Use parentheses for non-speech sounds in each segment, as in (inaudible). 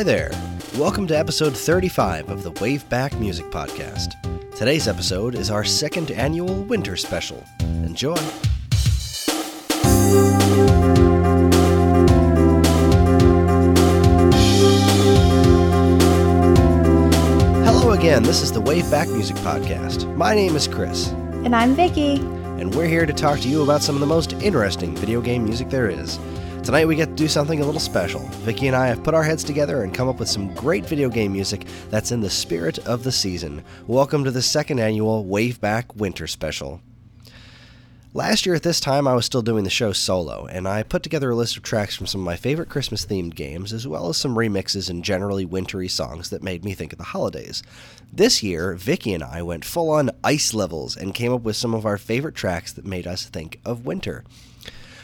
Hi there. Welcome to episode 35 of the Wave Back Music Podcast. Today's episode is our second annual winter special. Enjoy. Hello again. This is the Wave Back Music Podcast. My name is Chris, And I'm Vicky. and we're here to talk to you about some of the most interesting video game music there is. Tonight we get to do something a little special. Vicky and I have put our heads together and come up with some great video game music that's in the spirit of the season. Welcome to the second annual Wave Back Winter Special. Last year at this time, I was still doing the show solo, and I put together a list of tracks from some of my favorite Christmas themed games, as well as some remixes and generally wintry songs that made me think of the holidays. This year, Vicky and I went full on ice levels and came up with some of our favorite tracks that made us think of winter.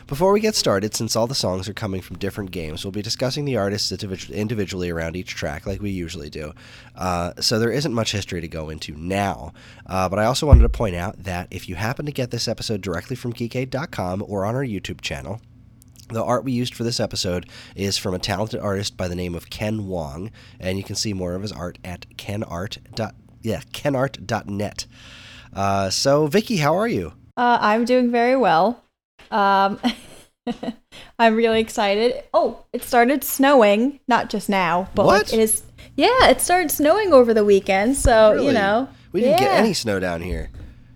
Before we get started, since all the songs are coming from different games, we'll be discussing the artists individually around each track, like we usually do. Uh, so there isn't much history to go into now. Uh, but I also wanted to point out that if you happen to get this episode directly from Geekade.com or on our YouTube channel, the art we used for this episode is from a talented artist by the name of Ken Wong, and you can see more of his art at kenart. Yeah, kenart.net. Uh, so, Vicky, how are you? Uh, I'm doing very well. Um, (laughs) I'm really excited. Oh, it started snowing, not just now, but like, it is. Yeah, it started snowing over the weekend, so Really? you know. We didn't get any snow down here.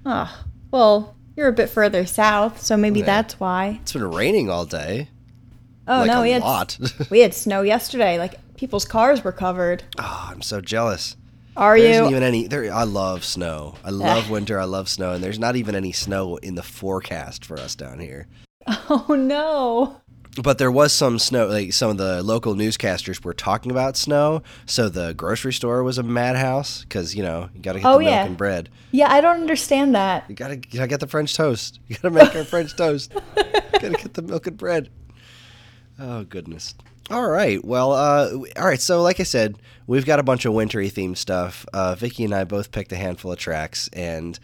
Oh, well, you're a bit further south, so maybe Yeah. that's why. It's been raining all day. Oh like no, a we had lot. (laughs) we had snow yesterday. Like people's cars were covered. oh, I'm so jealous. Are There you? isn't even any. There, I love snow. I (laughs) love winter. I love snow, and there's not even any snow in the forecast for us down here. (laughs) oh no. But there was some snow. Like some of the local newscasters were talking about snow, so the grocery store was a madhouse because you know you got to get Oh, the milk yeah. and bread. Yeah, I don't understand that. You gotta, you gotta get the French toast. You gotta make our French (laughs) toast. gotta get the milk and bread. Oh goodness. All right. Well, uh, all right. So, like I said, we've got a bunch of wintry themed stuff. Uh, Vicky and I both picked a handful of tracks, and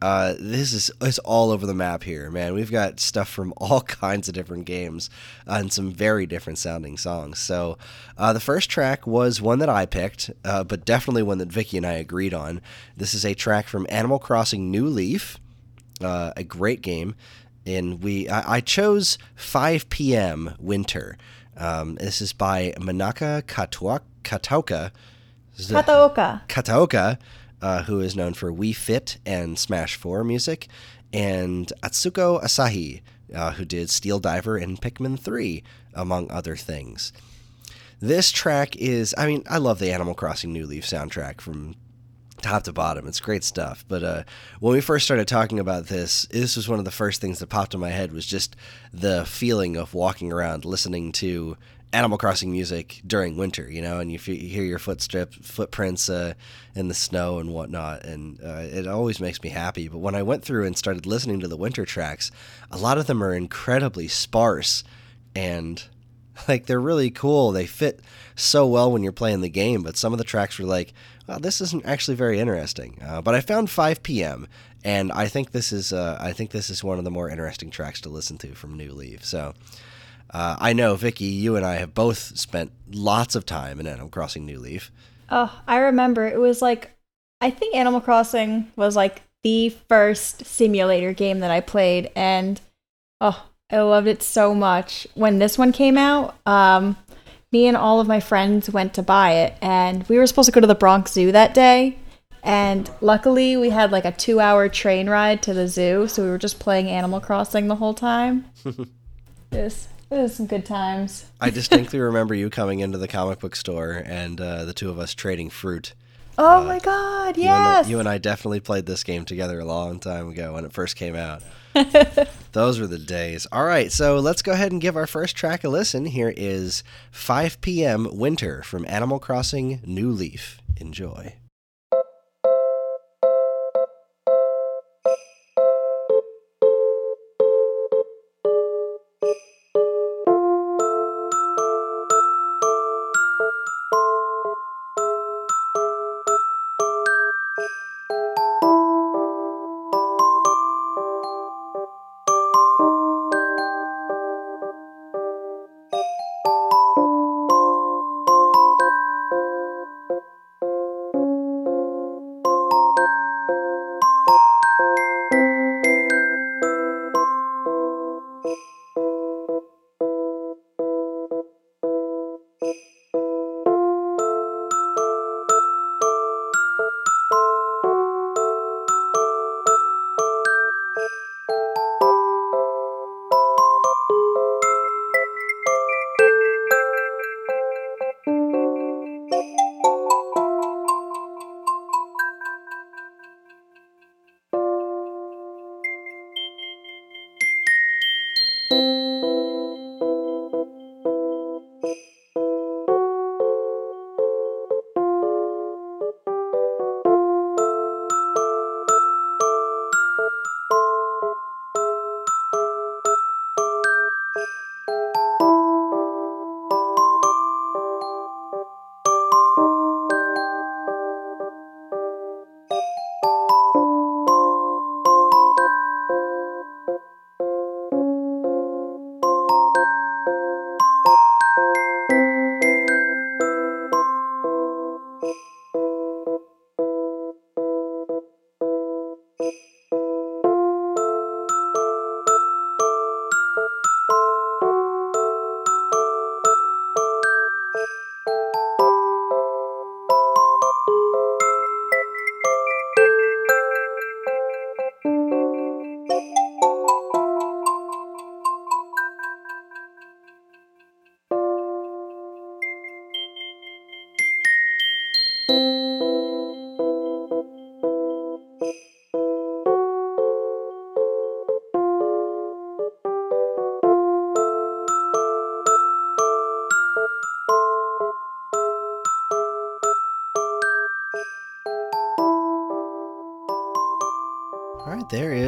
uh, this is it's all over the map here, man. We've got stuff from (laughs) all kinds of different games and some very different sounding songs. So, uh, the first track was one that I picked, uh, but definitely one that Vicky and I agreed on. This is a track from Animal Crossing New Leaf uh, a great game. And we, I, I chose 5 p.m. Winter. Um, this is by Manaka Katwa. This Kataoka. Kataoka, uh, who is known for Wii Fit and Smash 4 music, and Atsuko Asahi, uh, who did Steel Diver and Pikmin 3, among other things. This track is, I mean, I love the Animal Crossing New Leaf soundtrack from top to bottom. It's great stuff. But uh, when we first started talking about this, this was one of the first things that popped in my head was just the feeling of walking around listening to Animal Crossing music during winter, you know, and you, f- you hear your footstrip, footprints uh, in the snow and whatnot, and uh, it always makes me happy. But when I went through and started listening to the winter tracks, a lot of them are incredibly sparse and like they're really cool. They fit so well when you're playing the game, but some of the tracks were like, well, this isn't actually very interesting. Uh, but I found 5 p.m. and I think this is uh, I think this is one of the more interesting tracks to listen to from New Leaf. So uh, I know Vicky, you and I have both spent lots of time in Animal Crossing New Leaf. Oh, I remember. It was like, I think Animal Crossing was like the first simulator game that I played, and oh, I loved it so much. When this one came out, um, me and all of my friends went to buy it, and we were supposed to go to the Bronx Zoo that day. And luckily, we had like a two hour train ride to the zoo, so we were just playing Animal Crossing the whole time. (laughs) this. was, it was some good times. (laughs) I distinctly remember you coming into the comic book store and uh, the two of us trading fruit. Oh my god, You and, yes! I, you and I definitely played this game together a long time ago when it first came out. (laughs) Those were the days. All right, so let's go ahead and give our first track a listen. Here is 5 p.m. Winter from Animal Crossing New Leaf. Enjoy.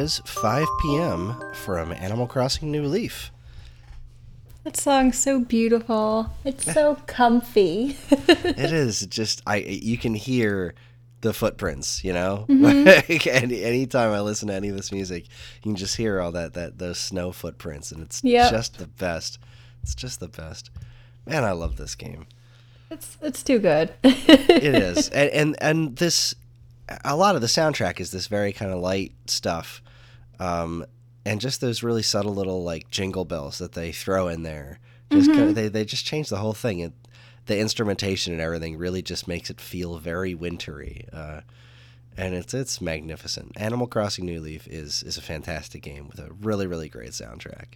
Is 5 p.m. from Animal Crossing New Leaf. That song's so beautiful. It's so comfy. (laughs) it is just I you can hear the footprints, you know. Mm-hmm. (laughs) any anytime I listen to any of this music, you can just hear all that that those snow footprints, and it's yep. just the best. It's just the best. Man, I love this game. It's it's too good. (laughs) it is, and, and and this a lot of the soundtrack is this very kind of light stuff. Um, and just those really subtle little like jingle bells that they throw in there. Just mm-hmm. kind of, they they just change the whole thing. It, the instrumentation and everything really just makes it feel very wintry. Uh, and it's it's magnificent. Animal Crossing New Leaf is is a fantastic game with a really really great soundtrack.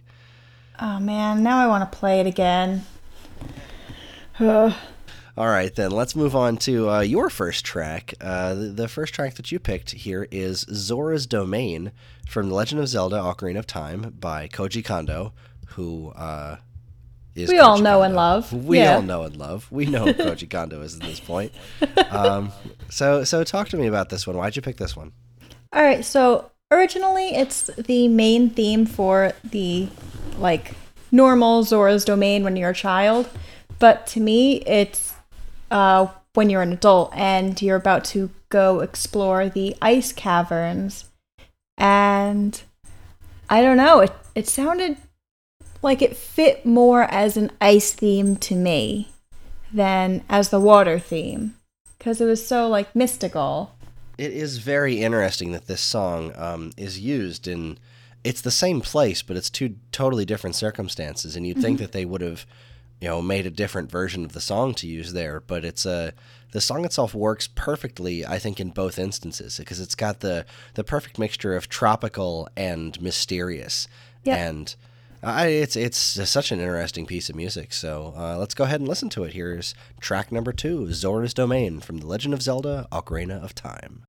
Oh man, now I want to play it again. All right, then let's move on to uh, your first track. Uh, the, the, first track that you picked here is Zora's Domain from The Legend of Zelda Ocarina of Time by Koji Kondo, who uh, is. We Koji all know Kondo. and love. We yeah. all know and love. We know who Koji Kondo is at this point. Um, so, so talk to me about this one. Why'd you pick this one? All right, so originally it's the main theme for the like normal Zora's Domain when you're a child, but to me it's uh, when you're an adult and you're about to go explore the ice caverns. And I don't know, it, it sounded like it fit more as an ice theme to me than as the water theme because it was so like mystical. It is very interesting that this song um, is used in. It's the same place, but it's two totally different circumstances, and you'd think mm-hmm. that they would have you know made a different version of the song to use there but it's a the song itself works perfectly i think in both instances because it's got the the perfect mixture of tropical and mysterious yep. and I, it's it's such an interesting piece of music. So uh, let's go ahead and listen to it. Here's track number two, Zora's Domain from The Legend of Zelda: Ocarina of Time.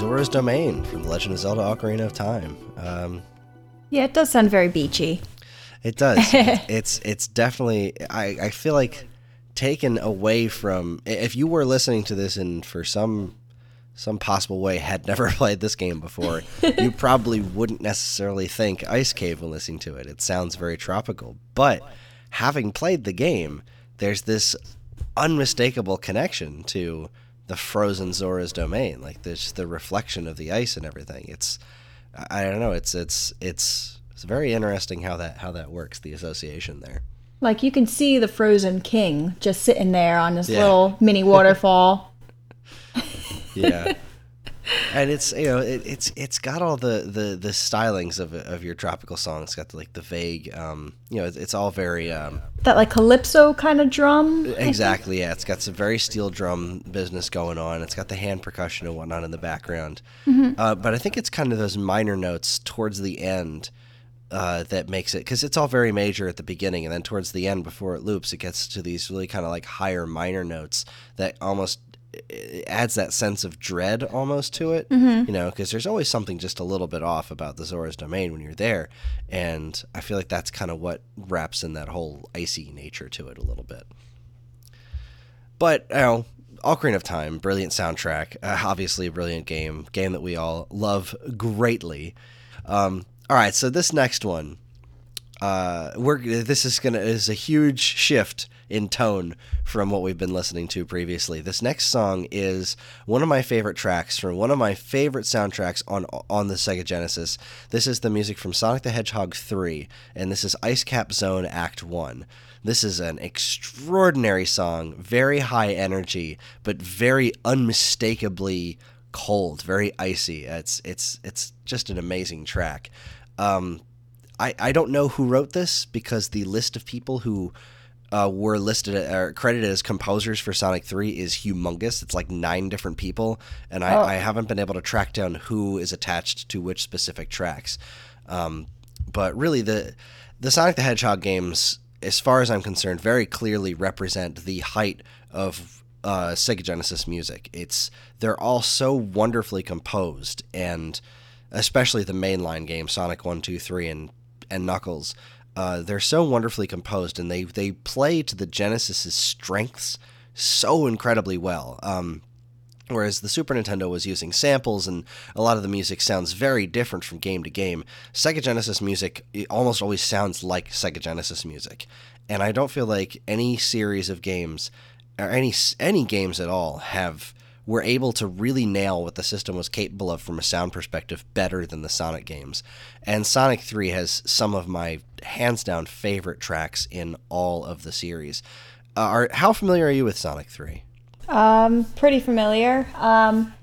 Domain from The Legend of Zelda Ocarina of Time. Um, yeah, it does sound very beachy. It does. it's (laughs) it's definitely. I I feel like taken away from. If you were listening to this and for some some possible way had (laughs) never played this game before, you (laughs) probably wouldn't necessarily think Ice Cave when listening to it. It sounds very tropical, but having played the game, there's this unmistakable connection to the frozen Zora's domain, like this the reflection of the ice and everything. It's I don't know. It's it's it's it's very interesting how that how that works. The association there. Like you can see the frozen king just sitting there on this yeah. little mini waterfall. (laughs) yeah and it's you know it, it's it's got all the the the stylings of of your tropical songs. It's got the, like the vague, um, you know, it's, it's all very um, that like calypso kind of drum. Exactly, yeah. It's got some very steel drum business going on. It's got the hand percussion and whatnot in the background. Mm-hmm. Uh, but I think it's kind of those minor notes towards the end. Uh, that makes it because it's all very major at the beginning, and then towards the end, before it loops, it gets to these really kind of like higher minor notes that almost it adds that sense of dread almost to it. Mm-hmm. You know, because there's always something just a little bit off about the Zora's Domain when you're there, and I feel like that's kind of what wraps in that whole icy nature to it a little bit. But you know, Ocarina of Time, brilliant soundtrack, uh, obviously a brilliant game, game that we all love greatly. Um, all right, so this next one, uh, we're this is gonna is a huge shift in tone from what we've been listening to previously. This next song is one of my favorite tracks from one of my favorite soundtracks on on the Sega Genesis. This is the music from Sonic the Hedgehog 3, and this is Ice Cap Zone Act 1. This is an extraordinary song, very high energy, but very unmistakably cold, very icy. It's it's it's just an amazing track. Um, I I don't know who wrote this because the list of people who uh, were listed or credited as composers for Sonic 3 is humongous. It's like nine different people, and I, Oh. I haven't been able to track down who is attached to which specific tracks. Um, but really, the the Sonic the Hedgehog games, as far as I'm concerned, very clearly represent the height of uh, Sega Genesis music. It's they're all so wonderfully composed, and especially the mainline game Sonic One, Two, Three, and and Knuckles. Uh, they're so wonderfully composed, and they they play to the Genesis's strengths so incredibly well. Um, Whereas the Super Nintendo was using samples, and a lot of the music sounds very different from game to game. Sega Genesis music almost always sounds like Sega Genesis music, and I don't feel like any series of games or any any games at all have were able to really nail what the system was capable of from a sound perspective better than the Sonic games. And Sonic 3 has some of my hands down favorite tracks in all of the series. Uh, are how familiar are you with Sonic 3? Um, pretty familiar. Um,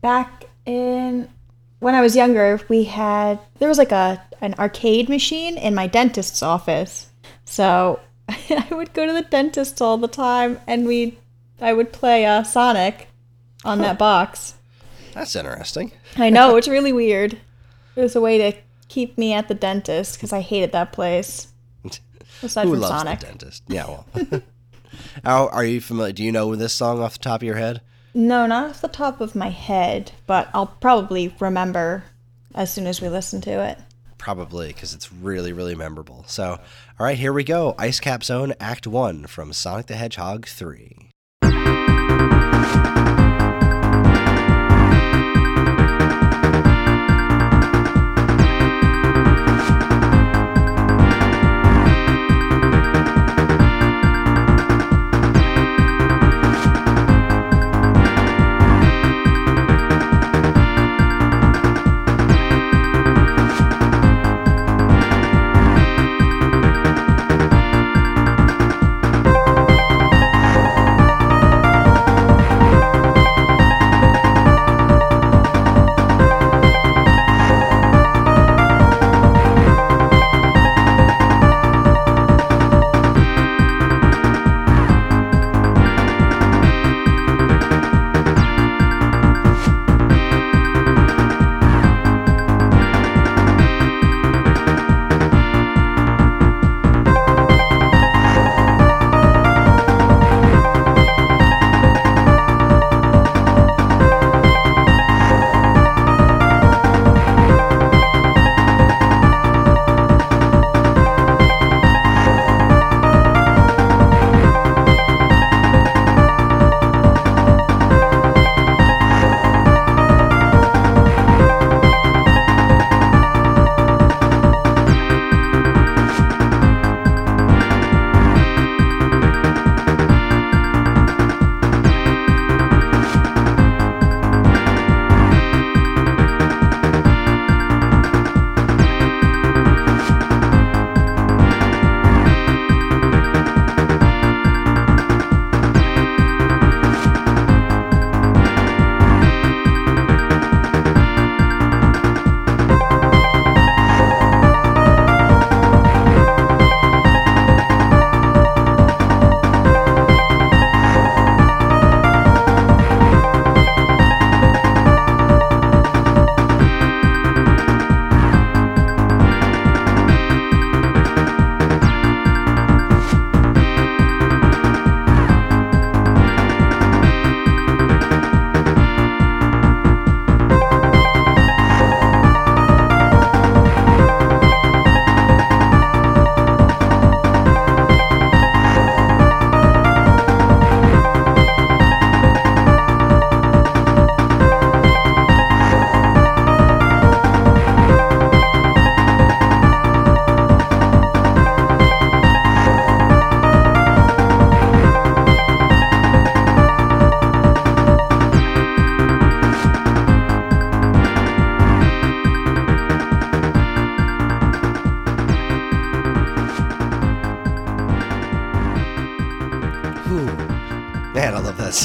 back in when I was younger, we had there was like a an arcade machine in my dentist's office. So (laughs) I would go to the dentist all the time, and we I would play uh, Sonic on that box. That's interesting. I know it's really weird. It was a way to keep me at the dentist because I hated that place. (laughs) Aside Who from loves Sonic. the dentist? Yeah, well. (laughs) How are you familiar? Do you know this song off the top of your head? No, not off the top of my head, but I'll probably remember as soon as we listen to it. Probably, because it's really, really memorable. So, all right, here we go. Ice Cap Zone Act 1 from Sonic the Hedgehog 3.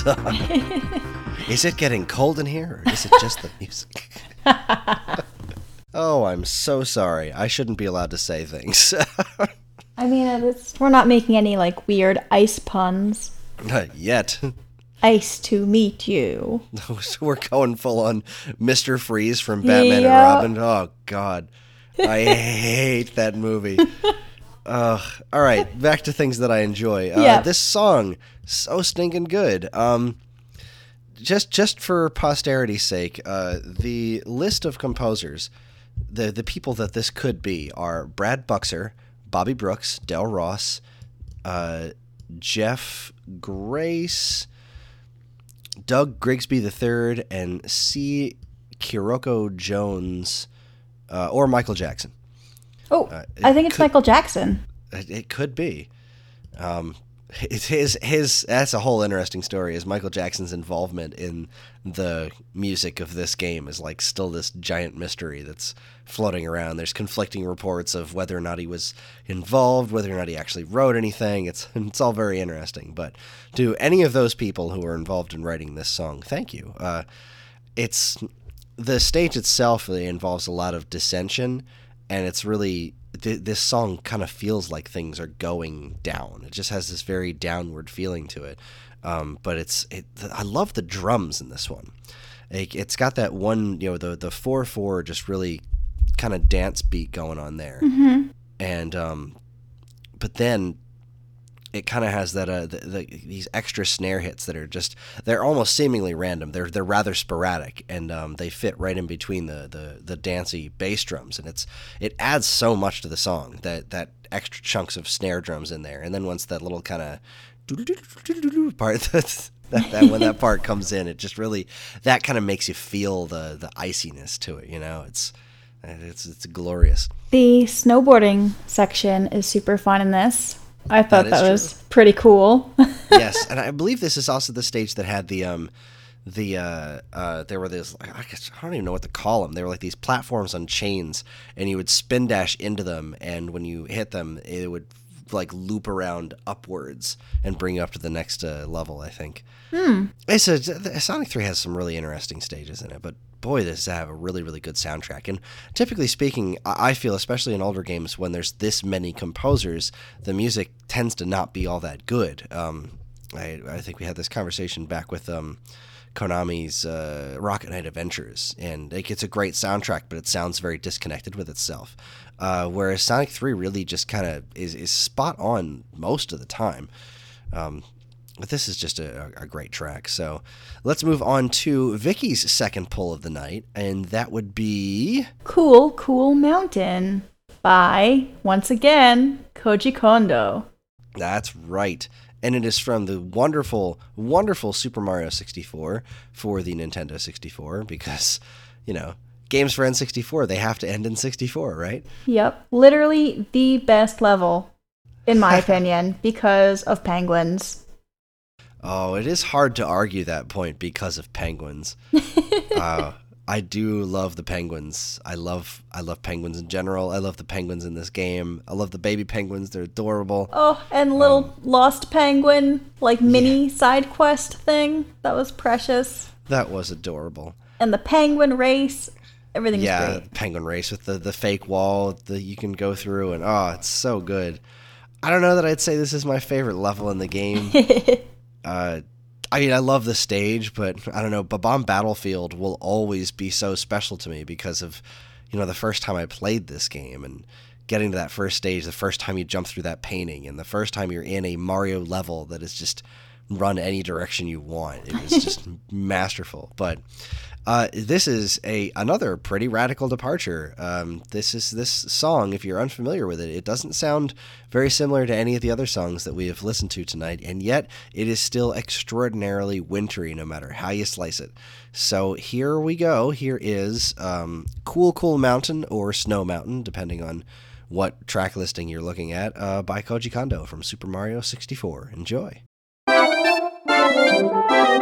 (laughs) is it getting cold in here, or is it just the music? (laughs) oh, I'm so sorry. I shouldn't be allowed to say things. (laughs) I mean, uh, it's, we're not making any like weird ice puns. Not yet. Ice to meet you. so we're going full on Mr. Freeze from Batman Yeah. and Robin. Oh God, I hate that movie. Ugh. All right, (laughs) back to things that I enjoy. Uh, Yeah. This song so stinking good. Um, just just for posterity's sake, uh, the list of composers, the the people that this could be are Brad Buxer, Bobby Brooks, Del Ross, uh, Geoff Grace, Doug Grigsby III, and C. Cirocco Jones, uh, or Michael Jackson. Oh, Uh, I think it's could- Michael Jackson. It, could be. Um, it's his his that's a whole interesting story. Is Michael Jackson's involvement in the music of this game is like still this giant mystery that's floating around. There's conflicting reports of whether or not he was involved, whether or not he actually wrote anything. It's (laughs) it's all very interesting. But to any of those people who were involved in writing this song, thank you. Uh, it's the stage itself really involves a lot of dissension and it's really th- this song kind of feels like things are going down. It just has this very downward feeling to it. Um, but it's it, i love the drums in this one. Like, it's got that one you know the the 4-4 just really kind of dance beat going on there. And um, but then it kind of has that uh, the, the, these extra snare hits that are just they're almost seemingly random. They're they're rather sporadic and um, they fit right in between the, the the dancey bass drums and it's it adds so much to the song that that extra chunks of snare drums in there and then once that little kind of (laughs) part (laughs) that's that, that when that part comes in it just really that kind of makes you feel the the iciness to it you know it's it's it's glorious The snowboarding section is super fun in this. I thought That that, was pretty cool. (laughs) yes, and I believe this is also the stage that had the um the uh uh there were these I guess I don't even know what to call them. They were like these platforms on chains, and you would spin dash into them, and when you hit them, it would like loop around upwards and bring you up to the next uh, level. I think. Hmm. It's a Sonic Three has some really interesting stages in it, but boy, does it have a really really good soundtrack. And typically speaking, I feel especially in older games when there's this many composers, the music tends to not be all that good. Um, I, I think we had this conversation back with um, Konami's uh, Rocket Knight Adventures, and like, it's a great soundtrack, but it sounds very disconnected with itself. Uh, whereas Sonic 3 really just kind of is, is spot on most of the time. Um, but this is just a, a great track. So let's move on to Vicky's second pull of the night, and that would be. cool, cool mountain by once again Koji Kondo. That's right. And it is from the wonderful, wonderful Super Mario 64 for the Nintendo 64 because, you know, games for N64, they have to end in 64, right? Yep, literally the best level in my (laughs) opinion because of penguins. Oh, it is hard to argue that point because of penguins. (laughs) uh, I do love the penguins. I love I love penguins in general. I love the penguins in this game. I love the baby penguins. They're adorable. Oh, and little lost penguin like mini side quest thing that was precious. That was adorable. And the penguin race, everything's yeah, great. penguin race with the, the fake wall that you can go through, and oh, it's so good. I don't know that I'd say this is my favorite level in the game. (laughs) uh, I mean, I love the stage, but I don't know. Bob-omb Battlefield will always be so special to me because of, you know, the first time I played this game and getting to that first stage, the first time you jump through that painting, and the first time you're in a Mario level that is just run any direction you want. It was just (laughs) masterful. But uh, this is a another pretty radical departure. Um, this is this song. If you're unfamiliar with it, it doesn't sound very similar to any of the other songs that we have listened to tonight, and yet it is still extraordinarily wintry, no matter how you slice it. So here we go. Here is um, "Cool Cool Mountain" or "Snow Mountain," depending on what track listing you're looking at, uh, by Koji Kondo from Super Mario 64. Enjoy. Música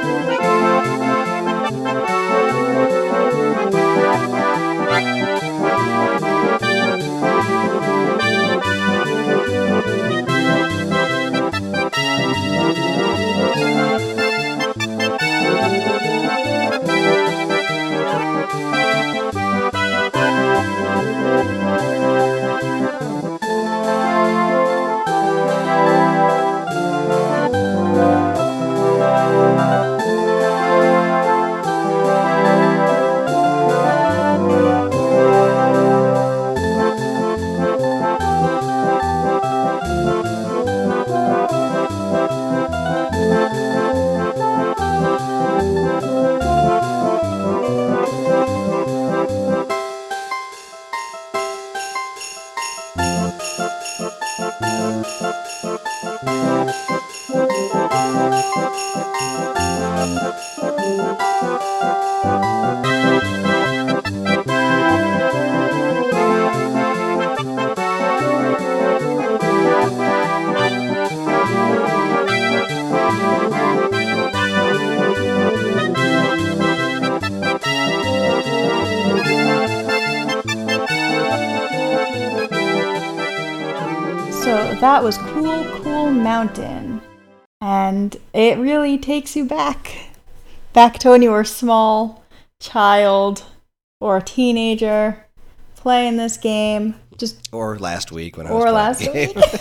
So takes you back. Back to when you were a small child or a teenager playing this game. Just Or last week when I was or playing last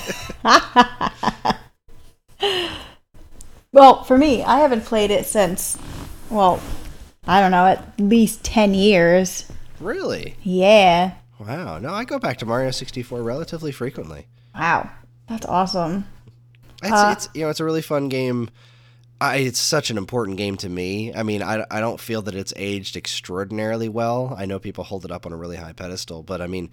week. (laughs) (laughs) well, for me, I haven't played it since well, I don't know, at least 10 years. really? Yeah. Wow. No, I go back to Mario 64 relatively frequently. Wow. That's awesome. It's, Uh, it's you know it's a really fun game. I, it's such an important game to me. I mean, I, I don't feel that it's aged extraordinarily well. I know people hold it up on a really high pedestal, but I mean,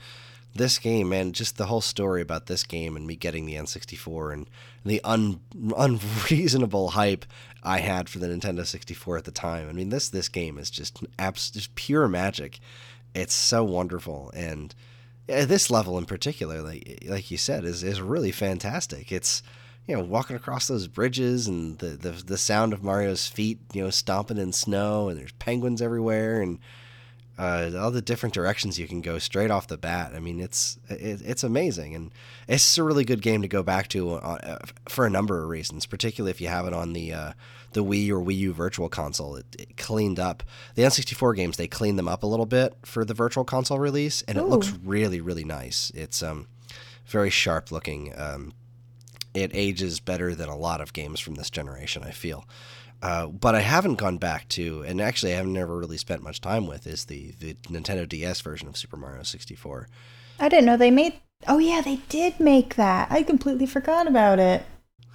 this game, man, just the whole story about this game and me getting the N64 and the un, unreasonable hype I had for the Nintendo 64 at the time. I mean, this this game is just abs- just pure magic. It's so wonderful and at this level in particular, like like you said, is is really fantastic. It's you know walking across those bridges and the, the the sound of Mario's feet, you know, stomping in snow, and there's penguins everywhere, and uh, all the different directions you can go straight off the bat. I mean, it's it, it's amazing, and it's a really good game to go back to uh, for a number of reasons. Particularly if you have it on the uh, the Wii or Wii U Virtual Console, it, it cleaned up the N64 games. They cleaned them up a little bit for the Virtual Console release, and it looks really really nice. It's um very sharp looking. Um, it ages better than a lot of games from this generation. I feel. Uh, but I haven't gone back to, and actually I have never really spent much time with, is the, the Nintendo DS version of Super Mario 64. I didn't know they made Oh yeah, they did make that. I completely forgot about it.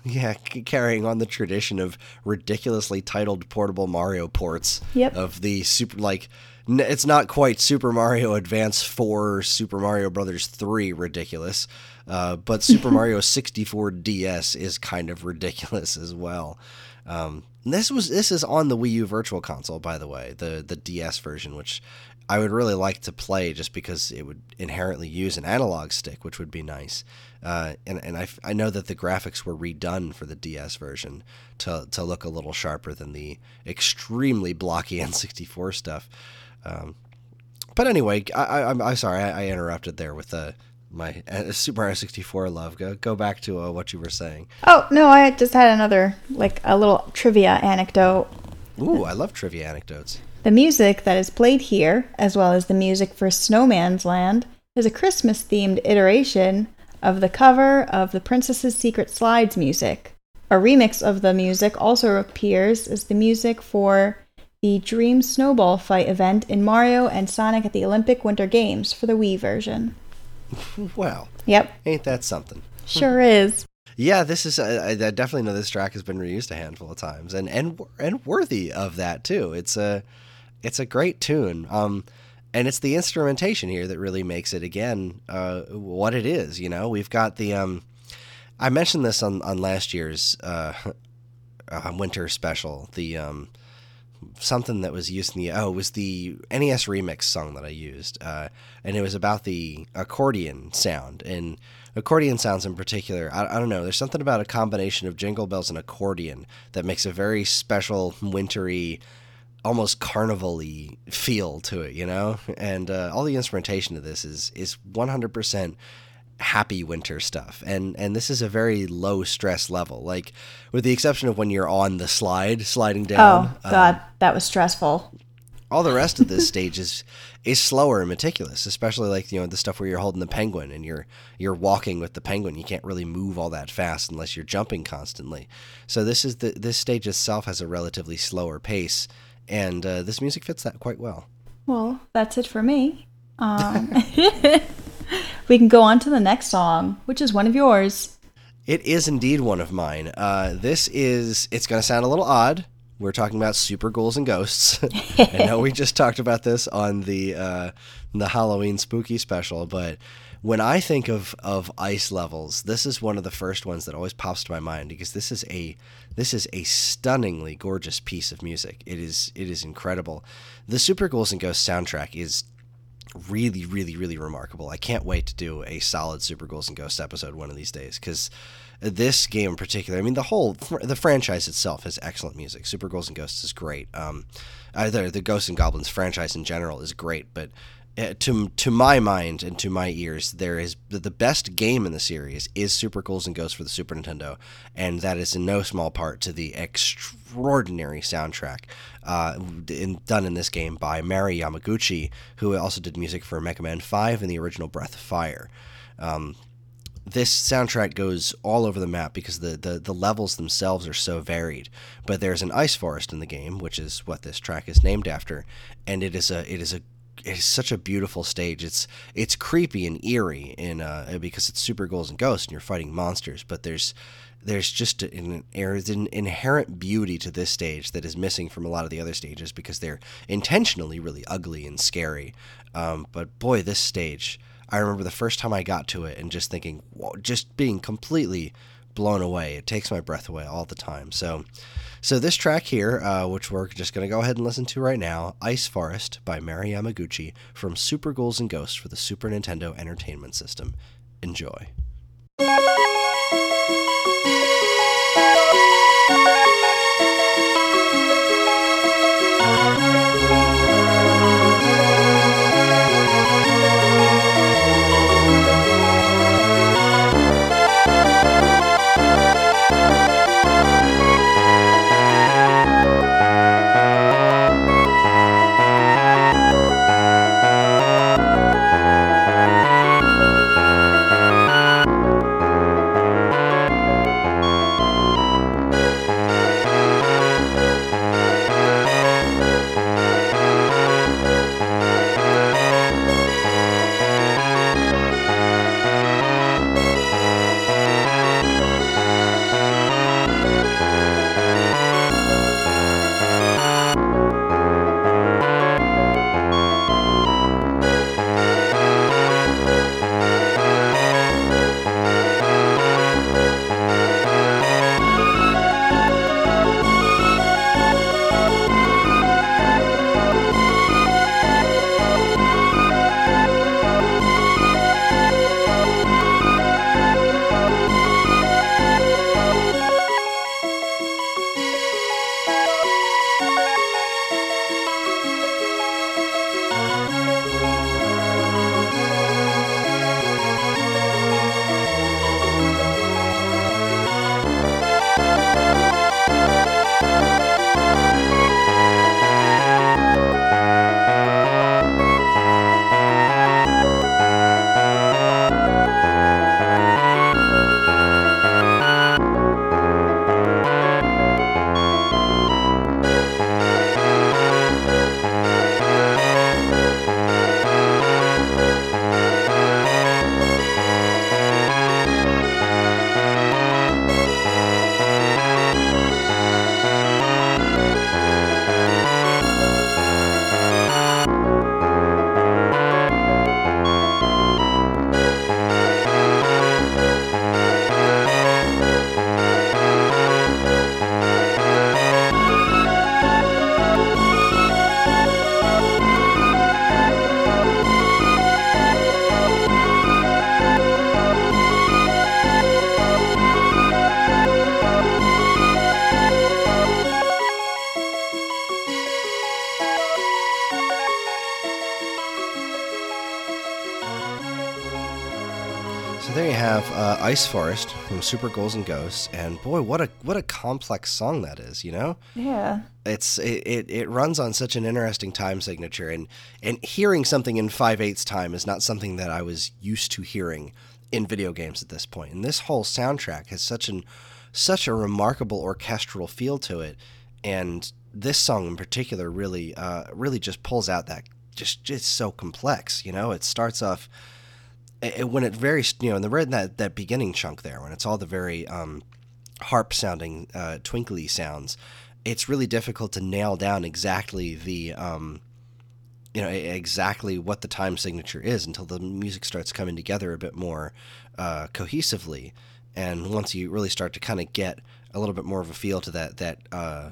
Yeah, c- carrying on the tradition of ridiculously titled portable Mario ports Yep. of the super like n- it's not quite Super Mario Advance 4, Super Mario Brothers 3 ridiculous, uh, but Super Mario (laughs) 64 DS is kind of ridiculous as well. Um, this was this is on the Wii U Virtual Console, by the way, the the DS version, which I would really like to play just because it would inherently use an analog stick, which would be nice. Uh, and and I, know that the graphics were redone for the DS version to to look a little sharper than the extremely blocky (laughs) N64 stuff. Um, but anyway, I, I, I'm, I'm sorry I, I interrupted there with uh, my uh, Super Mario 64 love. Go go back to uh, what you were saying. Oh no, I just had another like a little trivia anecdote. Ooh, I love trivia anecdotes. The music that is played here, as well as the music for Snowman's Land, is a Christmas themed iteration of the cover of the Princess's Secret Slides music. A remix of the music also appears as the music for the Dream Snowball Fight event in Mario and Sonic at the Olympic Winter Games for the Wii version. (laughs) Well, Yep, ain't that something? sure is. Yeah, this is. I, I definitely know this track has been reused a handful of times, and and and worthy of that too. It's a, it's a great tune. Um, and it's the instrumentation here that really makes it again uh, what it is. You know, we've got the. Um, I mentioned this on on last year's uh, (laughs) uh, winter special. The um, something that was used in the oh it was the NES remix song that I used, uh, and it was about the accordion sound and accordion sounds in particular. I, I don't know. There's something about a combination of jingle bells and accordion that makes a very special wintry almost carnival-y feel to it, you know. And uh, all the instrumentation of this is is 100% happy winter stuff, and and this is a very low stress level. Like with the exception of when you're on the slide, sliding down. Oh God, um, that was stressful. All the rest of this stage is is slower and meticulous, especially like you know the stuff where you're holding the penguin and you're you're walking with the penguin. You can't really move all that fast unless you're jumping constantly. So this is the this stage itself has a relatively slower pace and uh, this music fits that quite well. Well, that's it for me. Um, (laughs) (laughs) we can go on to the next song, which is one of yours. It is indeed one of mine. Uh, this is, it's going to sound a little odd. We're talking about super ghouls and ghosts. (laughs) I know we just talked about this on the uh, the Halloween spooky special, but when I think of, of ice levels, this is one of the first ones that always pops to my mind because this is a this is a stunningly gorgeous piece of music. It is it is incredible. The Super Ghouls and Ghosts soundtrack is really really really remarkable. I can't wait to do a solid Super Ghouls and Ghosts episode one of these days because this game in particular, I mean the whole the franchise itself has excellent music. Super Ghouls and Ghosts is great. Um, either the Ghosts and Goblins franchise in general is great, but uh, to to my mind and to my ears, there is the best game in the series is Super Ghouls and Ghosts for the Super Nintendo, and that is in no small part to the extraordinary soundtrack uh, in, done in this game by Mari Yamaguchi, who also did music for Mega Man Five and the original Breath of Fire. Um, this soundtrack goes all over the map because the, the, the levels themselves are so varied. But there's an ice forest in the game, which is what this track is named after, and it is a it is a it's such a beautiful stage. It's it's creepy and eerie in uh, because it's super ghouls and ghosts and you're fighting monsters. But there's there's just an, an inherent beauty to this stage that is missing from a lot of the other stages because they're intentionally really ugly and scary. Um, but boy, this stage, I remember the first time I got to it and just thinking, whoa, just being completely blown away. It takes my breath away all the time. So so this track here, uh, which we're just going to go ahead and listen to right now, Ice Forest by Mari Yamaguchi from Super Ghouls and Ghosts for the Super Nintendo Entertainment System. Enjoy. Ice Forest from Super Ghouls and Ghosts, and boy, what a what a complex song that is. You know, Yeah. it's it, it, it runs on such an interesting time signature, and and hearing something in five eighths time is not something that I was used to hearing in video games at this point. And this whole soundtrack has such an such a remarkable orchestral feel to it, and this song in particular really uh, really just pulls out that just just so complex. You know, it starts off it, when it very you know in the red that that beginning chunk there when it's all the very um, harp sounding uh, twinkly sounds it's really difficult to nail down exactly the um, you know exactly what the time signature is until the music starts coming together a bit more uh, cohesively. And once you really start to kind of get a little bit more of a feel to that that uh,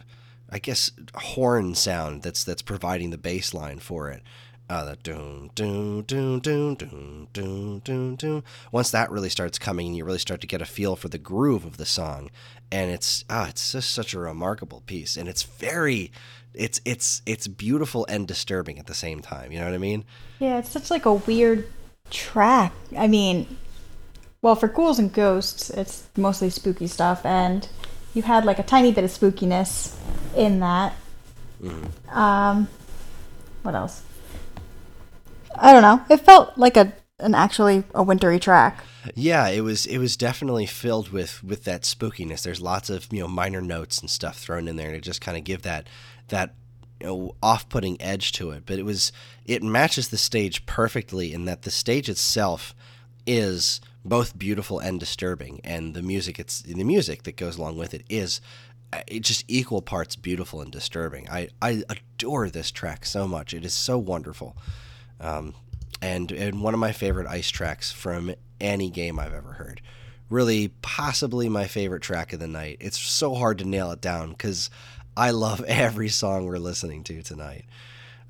I guess horn sound that's that's providing the bass line for it uh, doom, doom, doom, doom, doom, doom, doom, doom. Once that really starts coming, you really start to get a feel for the groove of the song, and it's ah, it's just such a remarkable piece, and it's very, it's it's it's beautiful and disturbing at the same time. You know what I mean? Yeah, it's such like a weird track. I mean, well, for ghouls and ghosts, it's mostly spooky stuff, and you had like a tiny bit of spookiness in that. Mm-hmm. Um, what else? I don't know. It felt like a an actually a wintry track. Yeah, it was it was definitely filled with with that spookiness. There's lots of you know minor notes and stuff thrown in there to just kind of give that that you know, off-putting edge to it. But it was it matches the stage perfectly in that the stage itself is both beautiful and disturbing, and the music it's the music that goes along with it is uh, it just equal parts beautiful and disturbing. I I adore this track so much. It is so wonderful. Um, and and one of my favorite ice tracks from any game I've ever heard. Really, possibly my favorite track of the night. It's so hard to nail it down because I love (laughs) every song we're listening to tonight.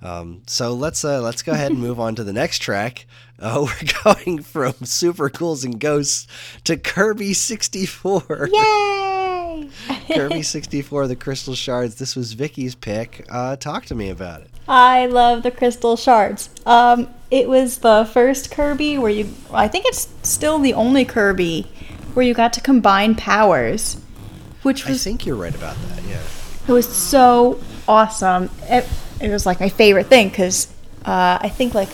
Um, so let's uh, let's go ahead and move on to the next track. Uh, (laughs) we're (laughs) going from Super Ghouls and Ghosts to Kirby 64. Yay! Kirby 64, the Crystal Shards. This was Vicky's pick. Uh, talk to me about it. I love the crystal shards. Um, it was the first Kirby where you, I think it's still the only Kirby where you got to combine powers, which I think you're right about that. Yeah. it was so awesome. It, it was like my favorite thing because uh, I think like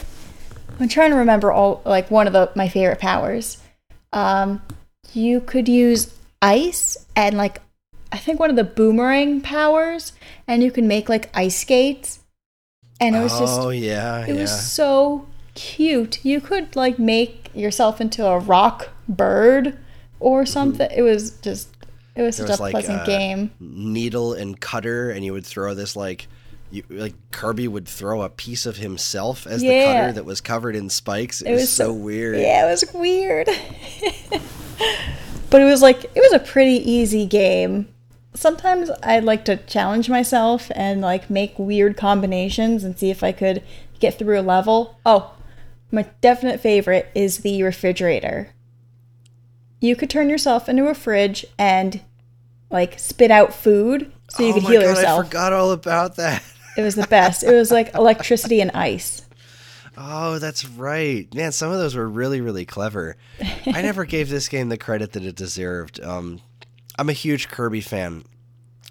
I'm trying to remember all like one of the my favorite powers. Um, you could use ice and like I think one of the boomerang powers, and you can make like ice skates. And it was just oh yeah, it yeah. was so cute. You could like make yourself into a rock bird or something. It was just it was There such was, a like, pleasant uh, game. needle and cutter, and you would throw this like. You, like Kirby would throw a piece of himself as the cutter that was covered in spikes. It, was, was so so- weird. Yeah, it was weird. (laughs) but it was like it was a pretty easy game. Sometimes I like to challenge myself and like make weird combinations and see if I could get through a level. Oh, my definite favorite is the refrigerator. You could turn yourself into a fridge and like spit out food so you oh could my heal god, yourself. I forgot all about that. It was the best. It was like electricity and ice. Oh, that's right. Man, some of those were really, really clever. I never gave this game the credit that it deserved. Um, I'm a huge Kirby fan.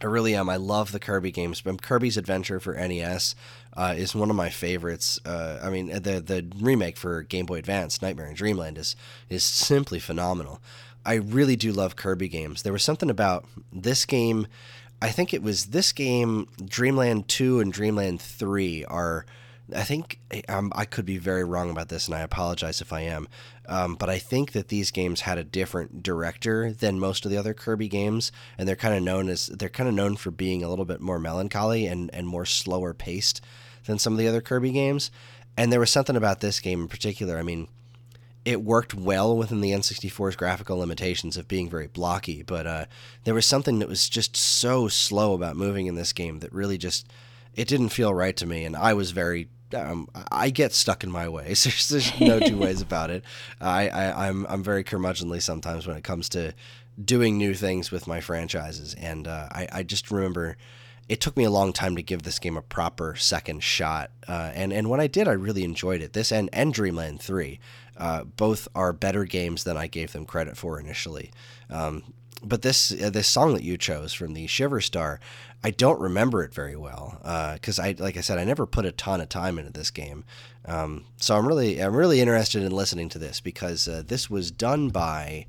I really am. I love the Kirby games. But Kirby's Adventure for NES uh, is one of my favorites. Uh, I mean, the the remake for Game Boy Advance, Nightmare in Dreamland, is is simply phenomenal. I really do love Kirby games. There was something about this game. I think it was this game, Dreamland 2 and Dreamland 3 are I think um, I could be very wrong about this, and I apologize if I am. Um, but I think that these games had a different director than most of the other Kirby games, and they're kind of known as they're kind of known for being a little bit more melancholy and and more slower paced than some of the other Kirby games. And there was something about this game in particular. I mean, it worked well within the N64's graphical limitations of being very blocky, but uh, there was something that was just so slow about moving in this game that really just it didn't feel right to me, and I was very. Um, I get stuck in my ways. (laughs) There's, there's no two ways (laughs) about it. I, I I'm I'm very curmudgeonly sometimes when it comes to doing new things with my franchises, and uh, I I just remember it took me a long time to give this game a proper second shot. Uh, and and when I did, I really enjoyed it. This and and Dreamland Three, uh, both are better games than I gave them credit for initially. Um, but this uh, this song that you chose from the Shiver Star, I don't remember it very well because I like I said I never put a ton of time into this game. Um, so I'm really I'm really interested in listening to this because uh, this was done by.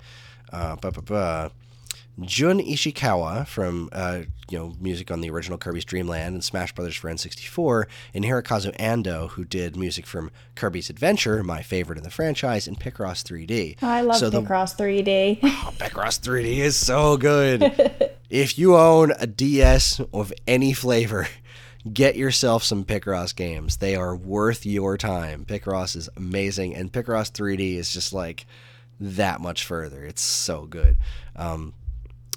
Uh, Jun Ishikawa from uh, you know music on the original Kirby's Dream Land and Smash Brothers for N64, and Hirokazu Ando, who did music from Kirby's Adventure, my favorite in the franchise, and Picross 3D. I love so Picross the, 3D. oh, Picross 3D is so good. (laughs) if you own a DS of any flavor, get yourself some Picross games. They are worth your time. Picross is amazing, and Picross 3D is just like that much further. It's so good. Um,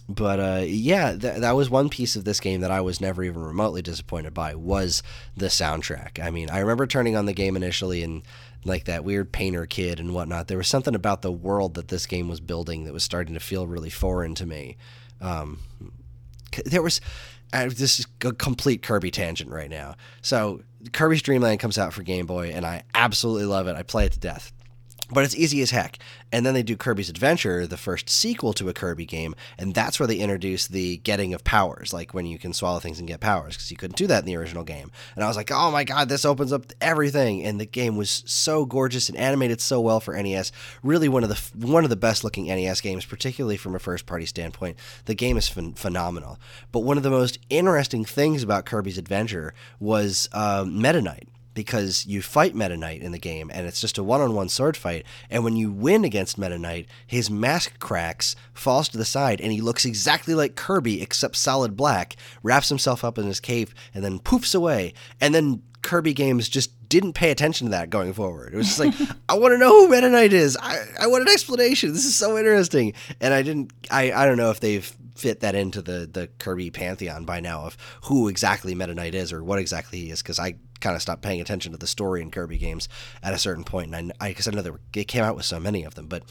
but uh, yeah, th- that was one piece of this game that I was never even remotely disappointed by was the soundtrack. I mean, I remember turning on the game initially and like that weird painter kid and whatnot. There was something about the world that this game was building that was starting to feel really foreign to me. Um, there was uh, this is a complete Kirby tangent right now. So Kirby's Dream Land comes out for Game Boy, and I absolutely love it. I play it to death but it's easy as heck. And then they do Kirby's Adventure, the first sequel to a Kirby game, and that's where they introduce the getting of powers, like when you can swallow things and get powers, because you couldn't do that in the original game. And I was like, oh my god, this opens up everything. And the game was so gorgeous and animated so well for NES. Really, one of the one of the best looking NES games, particularly from a first party standpoint. The game is ph- phenomenal. But one of the most interesting things about Kirby's Adventure was uh, Meta Knight because you fight Meta Knight in the game and it's just a one on one sword fight. And when you win against Meta Knight, his mask cracks, falls to the side, and he looks exactly like Kirby except solid black, wraps himself up in his cape, and then poofs away. And then Kirby games just didn't pay attention to that going forward. It was just like, (laughs) I want to know who Meta Knight is. I, I want an explanation. This is so interesting. And I didn't, I, I don't know if they've fit that into the, the Kirby pantheon by now of who exactly Meta Knight is or what exactly he is because I kind of stopped paying attention to the story in Kirby games at a certain point, and I because I, I, know there it came out with so many of them, but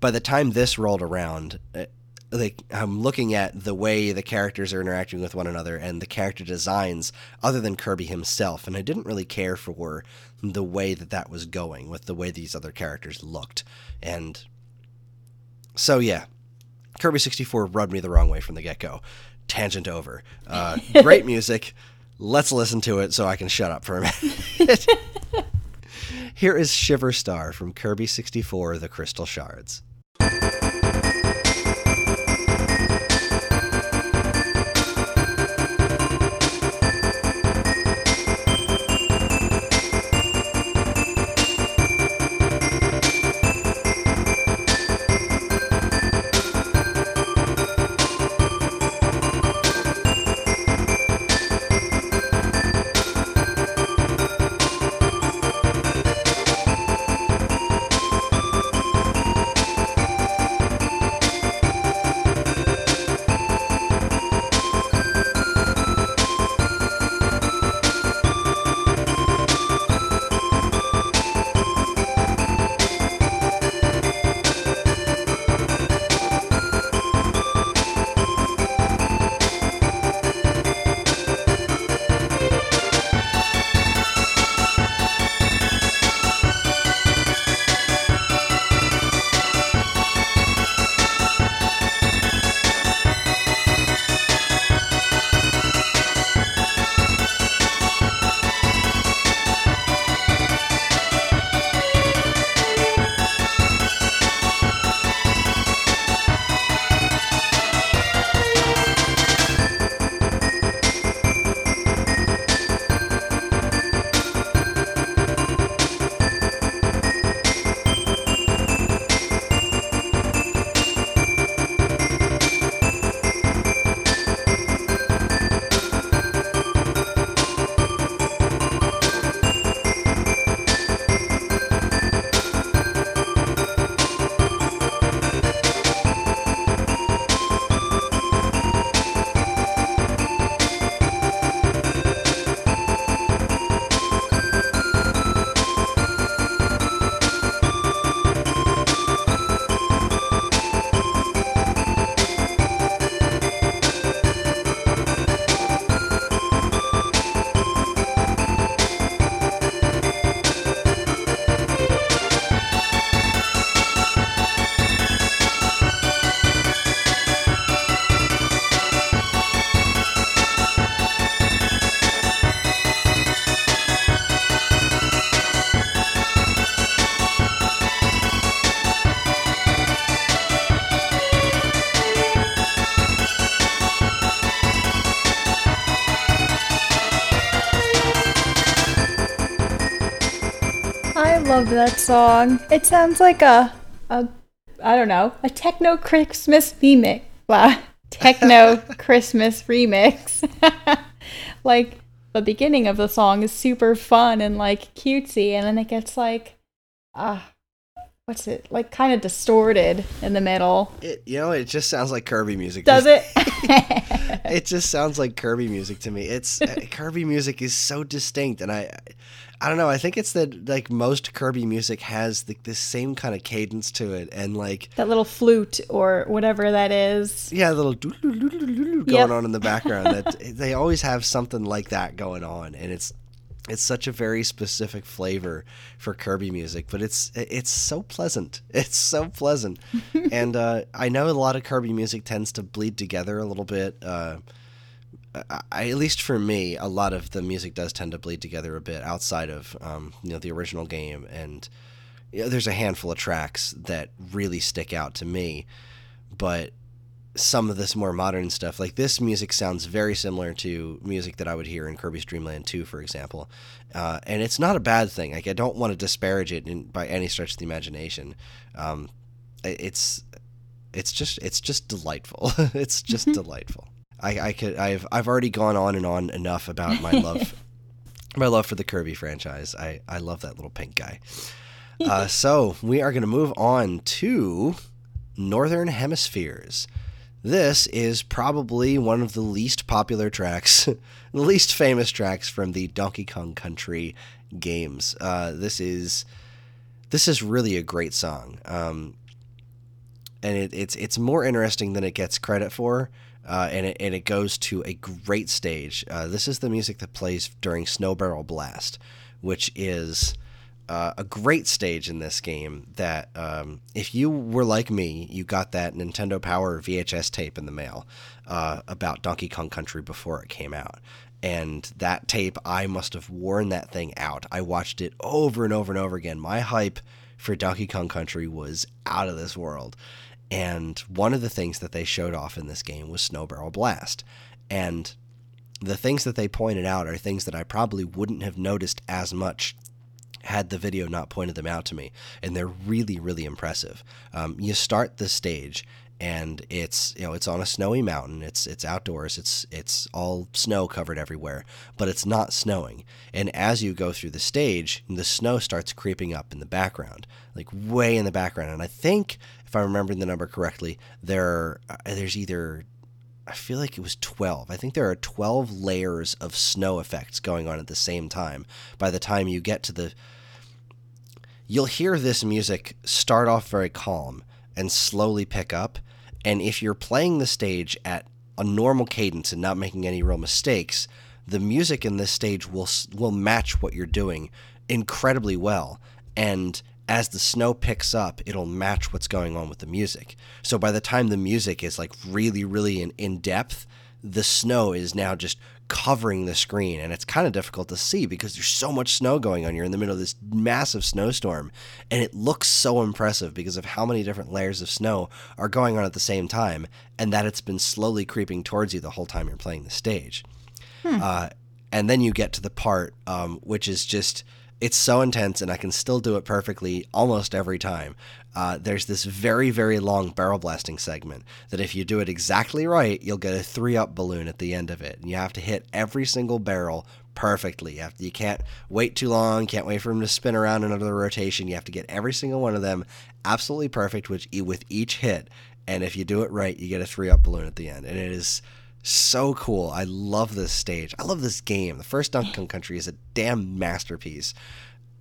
by the time this rolled around. It, uh, like I'm looking at the way the characters are interacting with one another and the character designs other than Kirby himself and I didn't really care for the way that that was going with the way these other characters looked and so yeah Kirby 64 rubbed me the wrong way from the get-go tangent over uh, (laughs) great music Let's listen to it so I can shut up for a minute. (laughs) Here is Shiver Star from Kirby 64 The Crystal Shards. Love that song. It sounds like a a I don't know, a techno Christmas remix. Wow. Techno (laughs) Christmas remix. (laughs) like the beginning of the song is super fun and like cutesy and then it gets like ah uh, what's it like kind of distorted in the middle it you know it just sounds like kirby music does it (laughs) it just sounds like kirby music to me it's kirby music is so distinct and i I don't know. I think it's that like most Kirby music has the, this same kind of cadence to it, and like that little flute or whatever that is. Yeah, a little going yep. on in the background. that (laughs) they always have something like that going on, and it's it's such a very specific flavor for Kirby music, but it's it's so pleasant. (laughs) It's so pleasant, (laughs) and uh, I know a lot of Kirby music tends to bleed together a little bit. Uh, I, at least for me, a lot of the music does tend to bleed together a bit outside of um, you know the original game, and you know, there's a handful of tracks that really stick out to me. But some of this more modern stuff, like this music, sounds very similar to music that I would hear in Kirby's Dream Land 2, for example, uh, and it's not a bad thing. Like I don't want to disparage it in, by any stretch of the imagination. Um, it's it's just it's just delightful. (laughs) it's just delightful. I, I could I've I've already gone on and on enough about my love (laughs) my love for the Kirby franchise. I I love that little pink guy. Uh, (laughs) so we are going to move on to Northern Hemispheres. This is probably one of the least popular tracks, (laughs) the least famous tracks from the Donkey Kong Country games. Uh, this is this is really a great song, um, and it, it's it's more interesting than it gets credit for uh, and it and it goes to a great stage. Uh, this is the music that plays during Snow Barrel Blast, which is uh, a great stage in this game. That um, if you were like me, you got that Nintendo Power VHS tape in the mail uh, about Donkey Kong Country before it came out. And that tape, I must have worn that thing out. I watched it over and over and over again. My hype for Donkey Kong Country was out of this world. And one of the things that they showed off in this game was Snow Barrel Blast. And the things that they pointed out are things that I probably wouldn't have noticed as much had the video not pointed them out to me. And they're really, really impressive. Um, you start the stage and it's you know it's on a snowy mountain it's it's outdoors it's it's all snow covered everywhere but it's not snowing and as you go through the stage the snow starts creeping up in the background like way in the background and i think if I'm remembering the number correctly, there uh, there's either I feel like it was 12. I think there are 12 layers of snow effects going on at the same time. By the time you get to the you'll hear this music start off very calm and slowly pick up, and if you're playing the stage at a normal cadence and not making any real mistakes, the music in this stage will will match what you're doing incredibly well. And as the snow picks up, it'll match what's going on with the music. So by the time the music is like really, really in, in depth, the snow is now just covering the screen. And it's kind of difficult to see because there's so much snow going on. You're in the middle of this massive snowstorm. And it looks so impressive because of how many different layers of snow are going on at the same time and that it's been slowly creeping towards you the whole time you're playing the stage. Hmm. Uh, and then you get to the part um, which is just it's so intense, and I can still do it perfectly almost every time. Uh, there's this very, very long barrel blasting segment that if you do it exactly right, you'll get a three up balloon at the end of it. And you have to hit every single barrel perfectly. You, have to, you can't wait too long, can't wait for them to spin around another rotation. You have to get every single one of them absolutely perfect with, with each hit. And if you do it right, you get a three up balloon at the end. And it is so cool. I love this stage. I love this game. The first Donkey Kong Country is a damn masterpiece.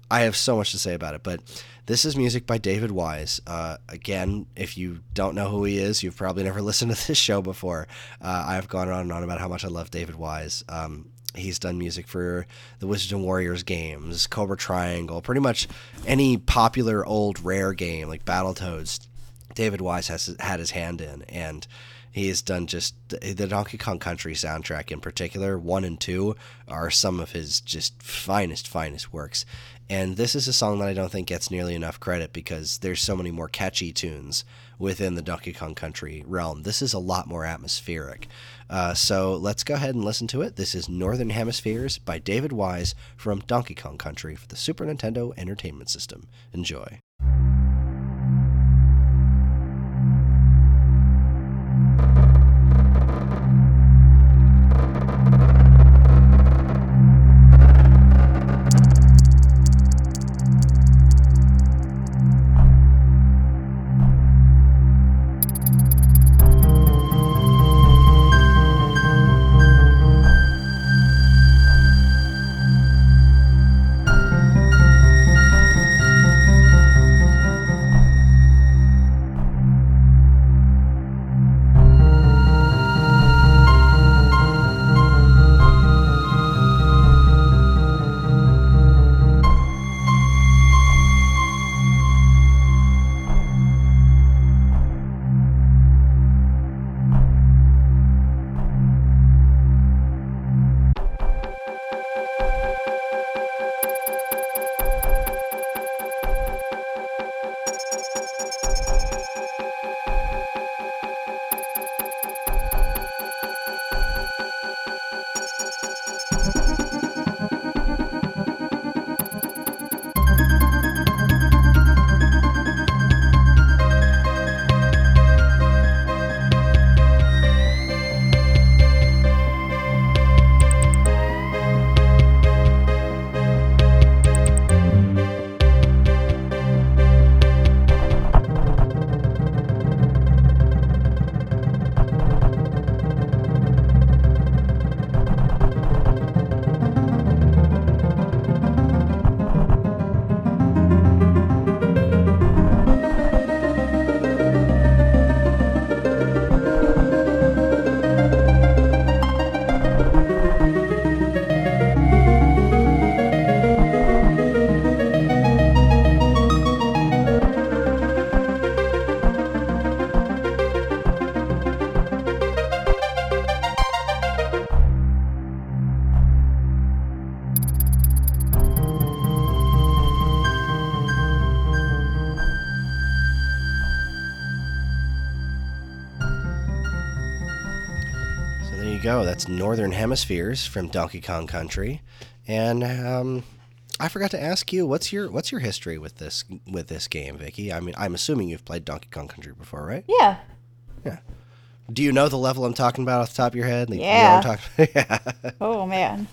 I have so much to say about it, but this is music by David Wise. Uh, again, if you don't know who he is, you've probably never (laughs) listened to this show before. Uh, I've gone on and on about how much I love David Wise. Um, he's done music for the Wizards and Warriors games, Cobra Triangle, pretty much any popular old rare game like Battletoads. David Wise has had his hand in, and He has done just the Donkey Kong Country soundtrack in particular, one and two, are some of his just finest, finest works. And this is a song that I don't think gets nearly enough credit because there's so many more catchy tunes within the Donkey Kong Country realm. This is a lot more atmospheric. Uh, so let's go ahead and listen to it. This is Northern Hemispheres by David Wise from Donkey Kong Country for the Super Nintendo Entertainment System. Enjoy. That's Northern Hemispheres from Donkey Kong Country, and um, I forgot to ask you what's your what's your history with this with this game, Vicky? I mean, I'm assuming you've played Donkey Kong Country before, right? Yeah. Yeah. Do you know the level I'm talking about off the top of your head? Yeah. You know (laughs) yeah. Oh man.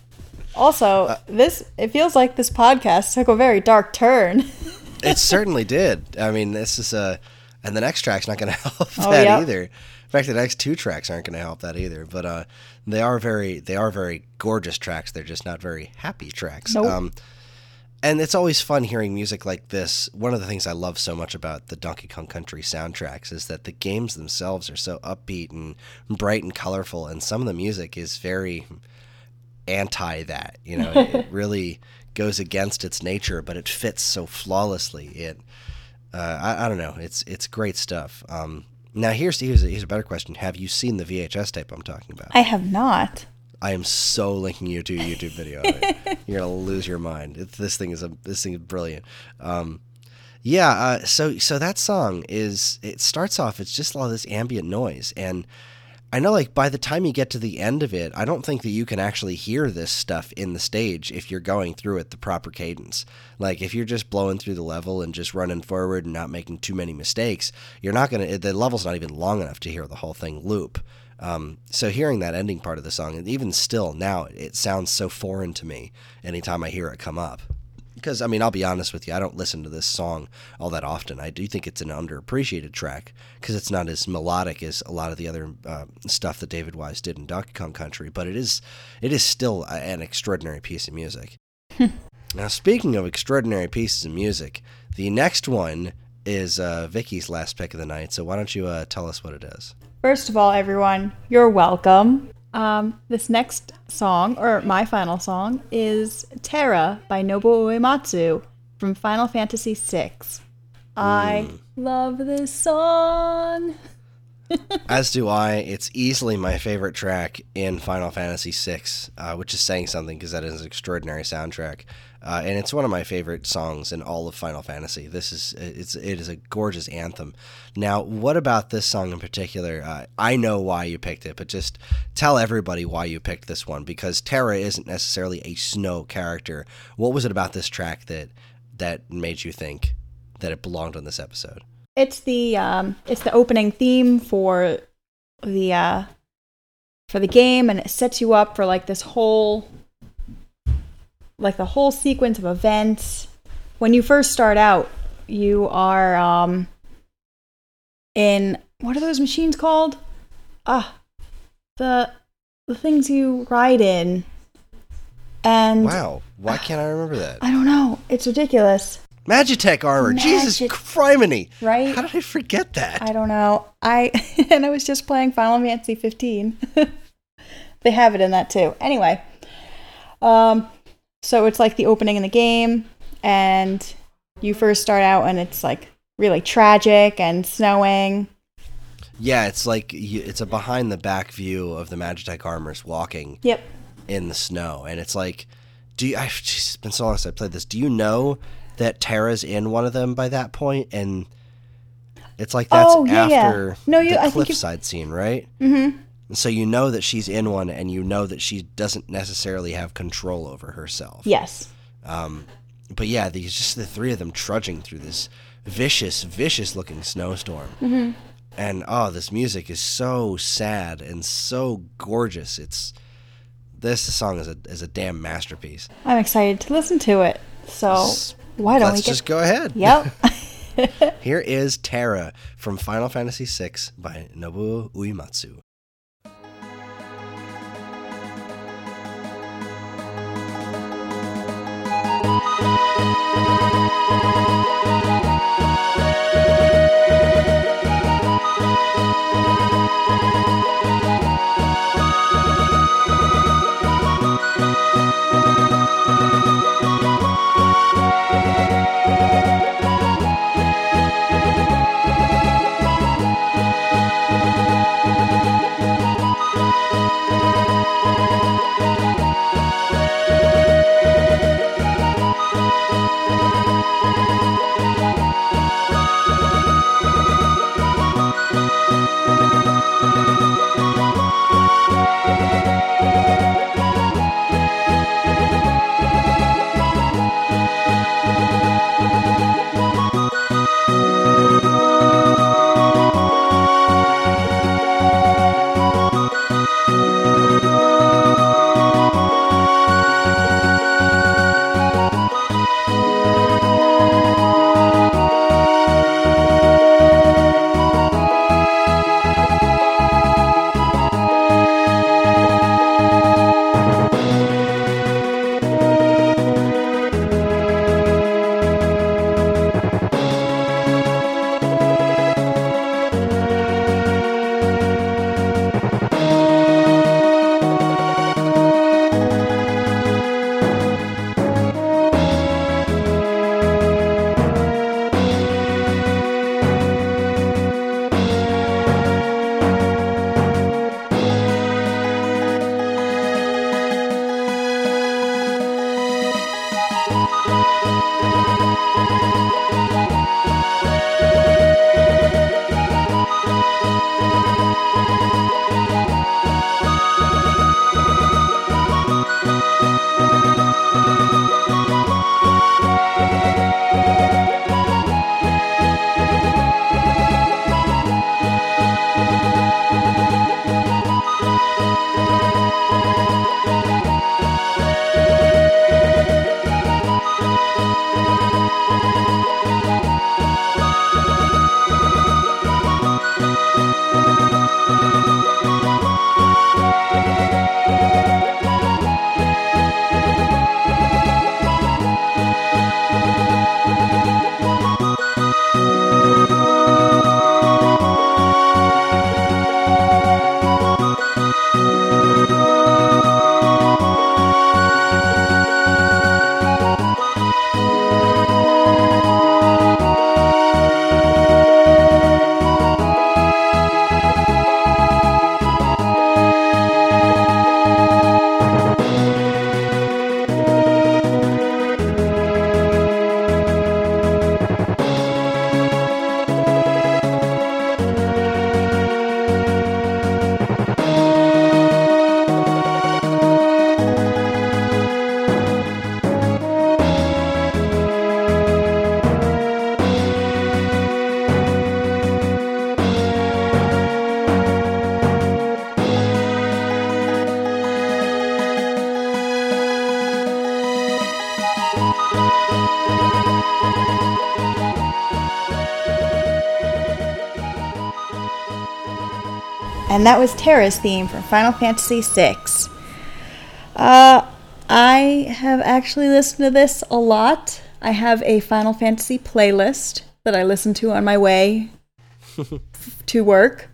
Also, uh, this it feels like this podcast took a very dark turn. (laughs) it certainly did. I mean, this is a, and the next track's not going (laughs) to help oh, that yep. either. In fact, the next two tracks aren't going to help that either. But uh, they are very they are very gorgeous tracks. They're just not very happy tracks. Nope. Um, and it's always fun hearing music like this. One of the things I love so much about the Donkey Kong Country soundtracks is that the games themselves are so upbeat and bright and colorful, and some of the music is very anti that. You know, it (laughs) really goes against its nature, but it fits so flawlessly. It, uh, I, I, don't know, it's it's great stuff. Um, now here's here's a, here's a better question. Have you seen the VHS tape I'm talking about? I have not. I am so linking you to a YouTube video. (laughs) You're gonna lose your mind. It's, this thing is a this thing is brilliant. Um, yeah. Uh, so so that song is it starts off. It's just all this ambient noise, and I know, like, by the time you get to the end of it, I don't think that you can actually hear this stuff in the stage if you're going through it the proper cadence. Like, if you're just blowing through the level and just running forward and not making too many mistakes, you're not going to, the level's not even long enough to hear the whole thing loop. Um, so hearing that ending part of the song, and even still now, it sounds so foreign to me anytime I hear it come up because I mean, I'll be honest with you, I don't listen to this song all that often. I do think it's an underappreciated track because it's not as melodic as a lot of the other uh, stuff that David Wise did in Donkey Kong Country, but it is it is still a, an extraordinary piece of music. (laughs) now, speaking of extraordinary pieces of music, the next one is uh, Vicky's last pick of the night. So why don't you uh, tell us what it is? First of all, everyone, you're welcome. Um, this next song, or my final song, is Terra by Nobuo Uematsu from Final Fantasy VI. I mm. love this song. (laughs) (laughs) As do I. It's easily my favorite track in Final Fantasy VI, uh, which is saying something because that is an extraordinary soundtrack. Uh, and it's one of my favorite songs in all of Final Fantasy. This is it's it is a gorgeous anthem. Now, what about this song in particular? Uh, I know why you picked it, but just tell everybody why you picked this one because Terra isn't necessarily a snow character. What was it about this track that that made you think that it belonged on this episode? It's the um, it's the opening theme for the uh, for the game, and it sets you up for like this whole like the whole sequence of events. When you first start out, you are um, in what are those machines called? Ah, the the things you ride in. And wow, why can't I remember that? I don't know. It's ridiculous. Magitek armor. Magit- Jesus criminy. Right? How did I forget that? I don't know. I (laughs) and I was just playing Final Fantasy 15. (laughs) they have it in that too. Anyway, um, so it's like the opening in the game, and you first start out, and it's like really tragic and snowing. yeah, it's like it's a behind the back view of the Magitek armors walking Yep. in the snow, and it's like, do you? I've been so long since I played this. Do you know that Terra's in one of them by that point, and it's like that's Oh, yeah, yeah. after No, you- the I cliffside scene, right? Mm-hmm. So you know that she's in one, and you know that she doesn't necessarily have control over herself. Yes. Um, but yeah, these just the three of them trudging through this vicious, vicious looking snowstorm. Mm-hmm. And oh, this music is so sad and so gorgeous. It's this song is a is a damn masterpiece. I'm excited to listen to it. So why don't Let's we just get... go ahead? Yep. (laughs) Here is Terra from Final Fantasy VI by Nobuo Uematsu. And that was Terra's theme from Final Fantasy VI. Uh, I have actually listened to this a lot. I have a Final Fantasy playlist that I listen to on my way (laughs) to work,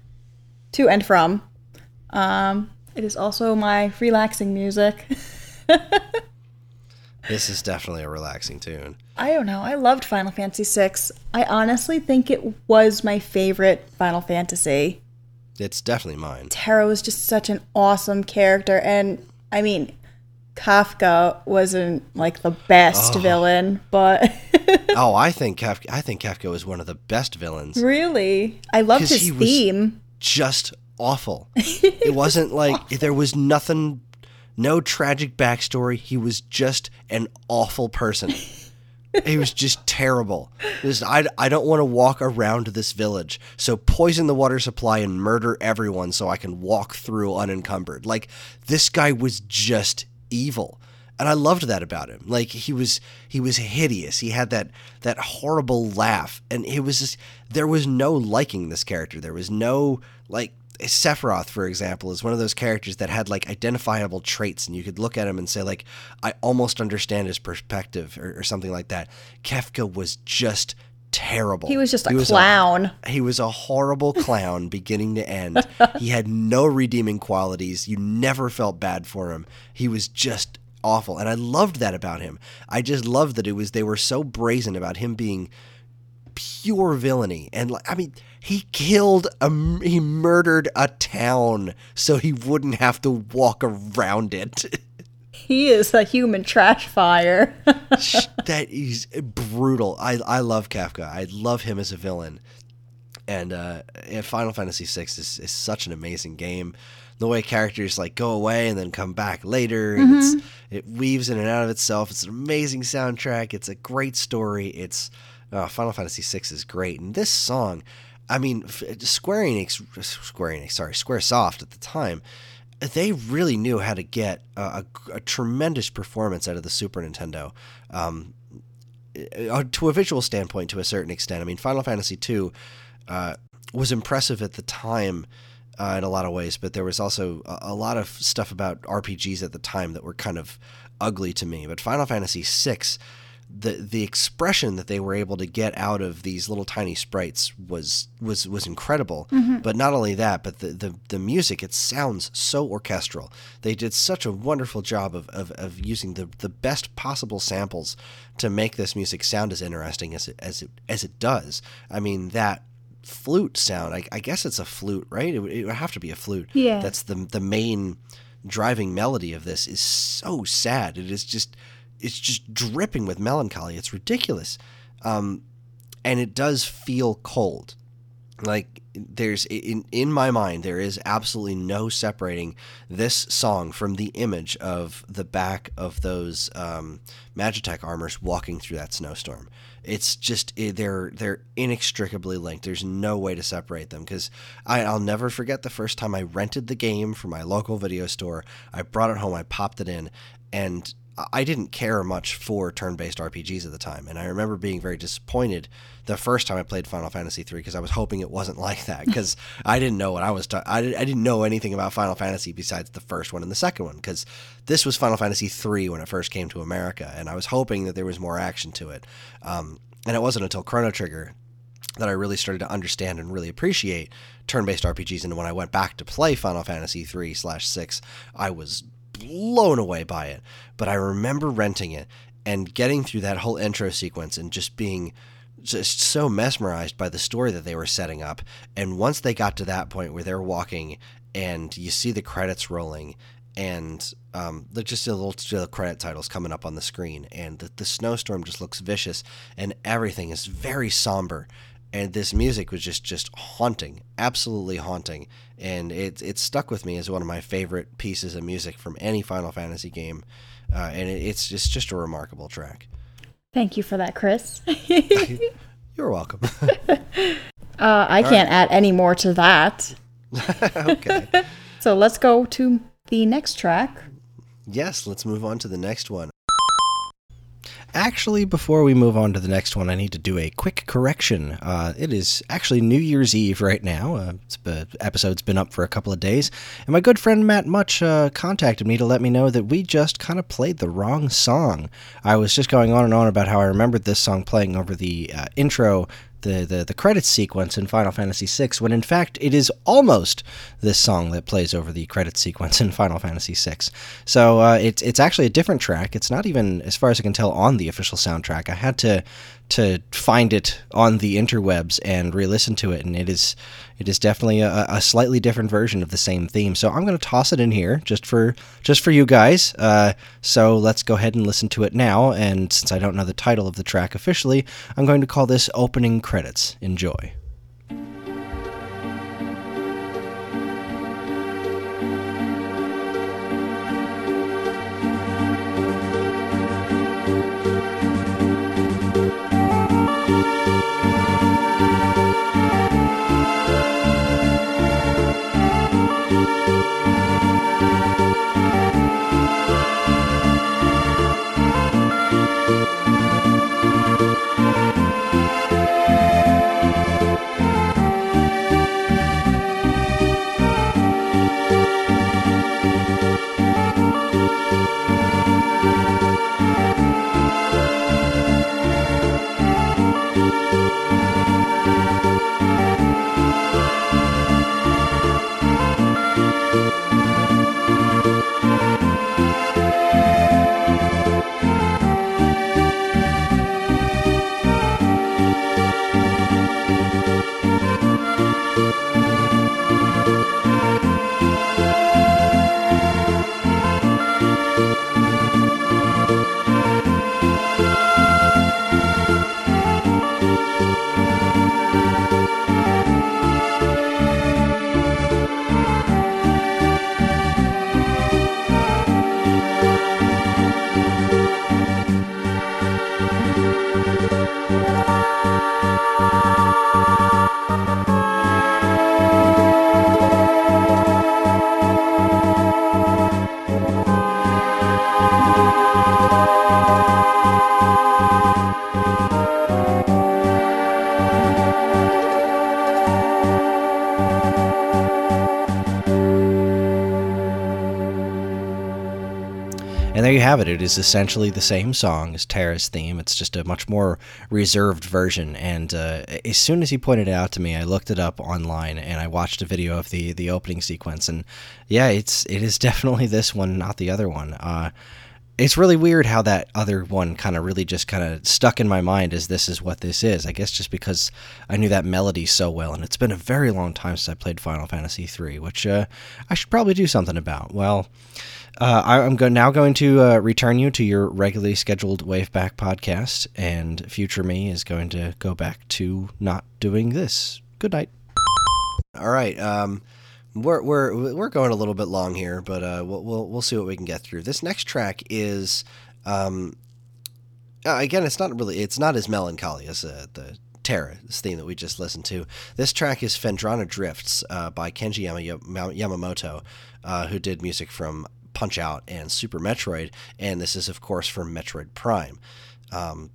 to and from. Um, it is also my relaxing music. (laughs) This is definitely a relaxing tune. I don't know. I loved Final Fantasy VI. I honestly think it was my favorite Final Fantasy. It's definitely mine. Terra was just such an awesome character, and I mean, Kefka wasn't like the best villain, but (laughs) oh, I think Kefka. I think Kefka was one of the best villains. really, I loved his he was- theme. Just awful. (laughs) it wasn't like there was nothing, no tragic backstory. He was just an awful person. he was just terrible. I, I don't want to walk around this village, so poison the water supply and murder everyone so I can walk through unencumbered. Like this guy was just evil. And I loved that about him. Like he was he was hideous. He had that that horrible laugh and it was just there was no liking this character. There was no like Sephiroth, for example, is one of those characters that had like identifiable traits, and you could look at him and say, like, I almost understand his perspective, or, or something like that. Kefka was just terrible. He was just a He clown. he was a horrible (laughs) clown beginning to end. (laughs) He had no redeeming qualities. You never felt bad for him. He was just awful. And I loved that about him. I just loved that it was they were so brazen about him being pure villainy. And like I mean, he killed a he murdered a town so he wouldn't have to walk around it. (laughs) He is a human trash fire. (laughs) that is brutal. I I love Kefka. I love him as a villain. And uh, and Final Fantasy VI is, is such an amazing game. The way characters like go away and then come back later, and it's, it weaves in and out of itself. It's an amazing soundtrack. It's a great story. It's uh, Final Fantasy VI is great, and this song, I mean, Square Enix, Square Enix, sorry, SquareSoft at the time, they really knew how to get a, a, a tremendous performance out of the Super Nintendo. Um, uh, to a visual standpoint, to a certain extent. I mean, Final Fantasy II uh, was impressive at the time uh, in a lot of ways, but there was also a, a lot of stuff about RPGs at the time that were kind of ugly to me. But Final Fantasy VI, the the expression that they were able to get out of these little tiny sprites was was was incredible. Mm-hmm. But not only that, but the, the the music it sounds so orchestral. They did such a wonderful job of, of, of using the, the best possible samples to make this music sound as interesting as it as it as it does. I mean that flute sound. I, I guess it's a flute, right? It would, it would have to be a flute. Yeah. That's the the main driving melody of this is so sad. It is just it's just dripping with melancholy. It's ridiculous, um, and it does feel cold. Like there's in in my mind there is absolutely no separating this song from the image of the back of those um, Magitek armors walking through that snowstorm. It's just they're they're inextricably linked. There's no way to separate them because I'll never forget the first time I rented the game from my local video store. I brought it home, I popped it in, and I didn't care much for turn-based RPGs at the time, and I remember being very disappointed the first time I played Final Fantasy III because I was hoping it wasn't (laughs) like that because I didn't know what I was. Ta- I, did, I didn't know anything about Final Fantasy besides the first one and the second one because this was Final Fantasy III when it first came to America, and I was hoping that there was more action to it. Um, and it wasn't until Chrono Trigger that I really started to understand and really appreciate turn-based RPGs. And when I went back to play Final Fantasy three slash six, I was blown away by it. But I remember renting it and getting through that whole intro sequence and just being just so mesmerized by the story that they were setting up. And once they got to that point where they're walking and you see the credits rolling and um, just a little the credit titles coming up on the screen, and the, the snowstorm just looks vicious, and everything is very somber, and this music was just just haunting, absolutely haunting, and it it stuck with me as one of my favorite pieces of music from any Final Fantasy game, uh, and it, it's just just a remarkable track. Thank you for that, Chris. (laughs) You're welcome. (laughs) Uh, I can't add any more to that. (laughs) okay. So let's go to the next track. Yes, let's move on to the next one. Actually, before we move on to the next one, I need to do a quick correction. Uh, it is actually New Year's Eve right now. Uh, episode's been up for a couple of days, and my good friend Matt Much uh, contacted me to let me know that we just kind of played the wrong song. I was just going on and on about how I remembered this song playing over the uh, intro the, the, the credits sequence in Final Fantasy VI, when in fact it is almost this song that plays over the credits sequence in Final Fantasy VI. So uh, it's it's actually a different track. It's not even, as far as I can tell, on the official soundtrack. I had to to find it on the interwebs and re-listen to it, and it is it is definitely a, a slightly different version of the same theme. So I'm going to toss it in here just for just for you guys. Uh, so let's go ahead and listen to it now. And since I don't know the title of the track officially, I'm going to call this opening credits. Enjoy. It. Is essentially the same song as Terra's theme. It's just a much more reserved version. And uh, as soon as he pointed it out to me, I looked it up online and I watched a video of the the opening sequence. And yeah, it's it is (laughs) definitely this one, not the other one. Uh, it's really weird how that other one kind of really just kind of stuck in my mind as this is what this is. I guess just because I knew that melody so well, and it's been a very long time since I played Final Fantasy III, which uh, I should probably do something about. Well, uh, I, am go- now going to uh, return you to your regularly scheduled Waveback podcast, and future me is going to go back to not doing this. Good night. All right. Um, we're we're we're going a little bit long here, but uh, we'll, we'll we'll see what we can get through. This next track is, um, uh, again, it's not really it's not as melancholy as uh, the Terra's theme that we just listened to. This track is Phendrana Drifts uh, by Kenji Yamamoto, uh, who did music from Punch Out and Super Metroid, and this is of course from Metroid Prime. Um,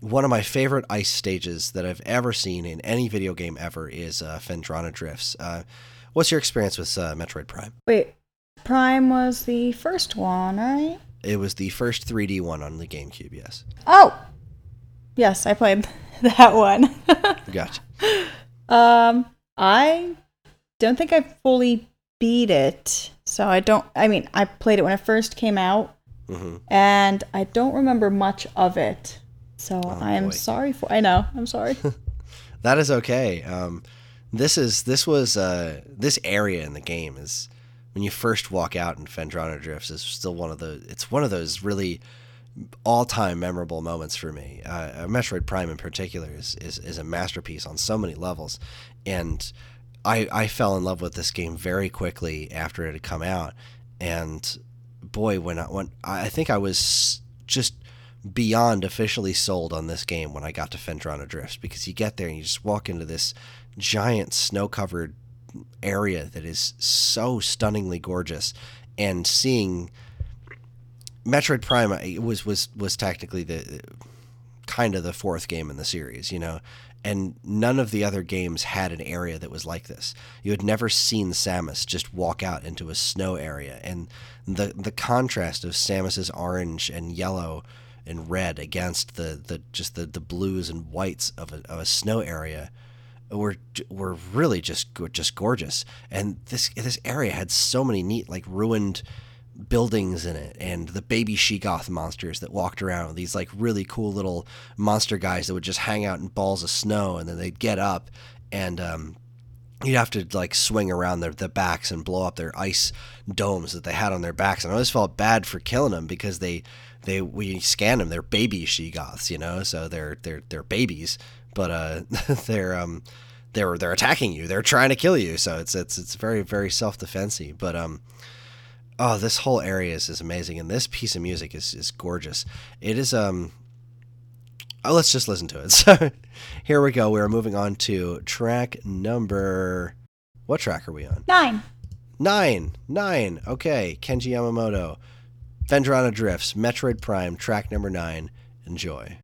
one of my favorite ice stages that I've ever seen in any video game ever is uh, Phendrana Drifts. Uh, what's your experience with uh, Metroid Prime? Wait, Prime was the first one, right? It was the first 3D one on the GameCube, yes. Oh, yes, I played (laughs) that one. (laughs) gotcha. Um, I don't think I fully beat it. So I don't, I mean, I played it when it first came out, mm-hmm. and I don't remember much of it. So Oh, I am boy. sorry for, I know, I'm sorry. (laughs) That is okay. Um, this is this was uh, this area in the game is when you first walk out in Phendrana Drifts is still one of the it's one of those really all time memorable moments for me. Uh, Metroid Prime in particular is, is is a masterpiece on so many levels, and I I fell in love with this game very quickly after it had come out, and boy when I when I think I was just beyond officially sold on this game when I got to Phendrana Drifts because you get there and you just walk into this giant snow covered area that is so stunningly gorgeous. And seeing Metroid Prime was was was technically the kind of the fourth game in the series, you know, and none of the other games had an area that was like this. You had never seen Samus just walk out into a snow area, and the the contrast of Samus's orange and yellow and red against the, the just the, the blues and whites of a, of a snow area were were really just just gorgeous. And this this area had so many neat like ruined buildings in it and the baby Sheegoth monsters that walked around these like really cool little monster guys that would just hang out in balls of snow and then they'd get up and um, you'd have to like swing around their the backs and blow up their ice domes that they had on their backs. And I always felt bad for killing them because they they we scan them they're baby Sheegoths you know so they're they're they're babies but uh (laughs) they're um they're they're attacking you they're trying to kill you so it's it's it's very very self-defensy but um oh, this whole area is, is amazing, and this piece of music is, is gorgeous. It is um. Oh, let's just listen to it. (laughs) So here we go. We're moving on to track number. What track are we on? Nine. Nine. Nine. Okay. Kenji Yamamoto. Phendrana Drifts. Metroid Prime. Track number nine. Enjoy.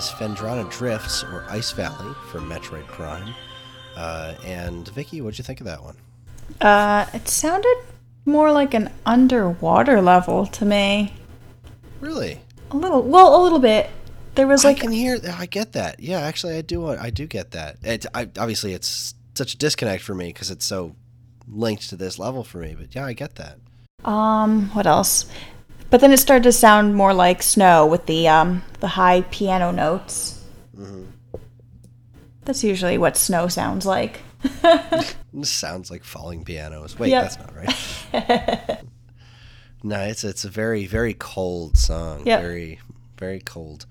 Is Phendrana Drifts or Ice Valley for Metroid Prime. Uh, and Vicky, what'd you think of that one? Uh, it sounded more like an underwater level to me. Really? A little, well, a little bit. There was like I can hear. I get that. Yeah, actually, I do. I do get that. It, I, obviously, it's such a disconnect for me because it's so linked to this level for me. But yeah, I get that. Um, what else? But then it started to sound more like snow with the um the high piano notes. Mm-hmm. That's usually what snow sounds like. (laughs) Sounds like falling pianos. Wait, Yep. that's not right. (laughs) no, it's it's a very very cold song. Yep. Very very cold,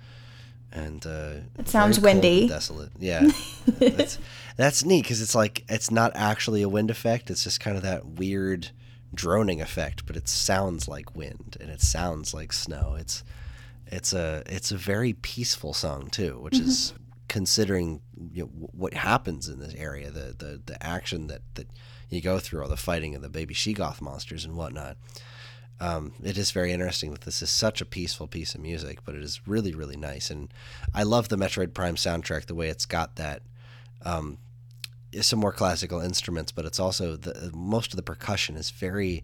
and uh, It sounds very cold and windy. desolate. Yeah, (laughs) that's that's neat because it's like it's not actually a wind effect. It's just kind of that weird droning effect, but it sounds like wind and it sounds like snow. It's it's a it's a very peaceful song too, which is considering you know, what happens in this area, the, the the action that that you go through, all the fighting of the baby Sheegoth monsters and whatnot. Um, it is very interesting that this is such a peaceful piece of music, but it is really really nice, and I love the Metroid Prime soundtrack. The way it's got that. Um, some more classical instruments, but it's also the most of the percussion is very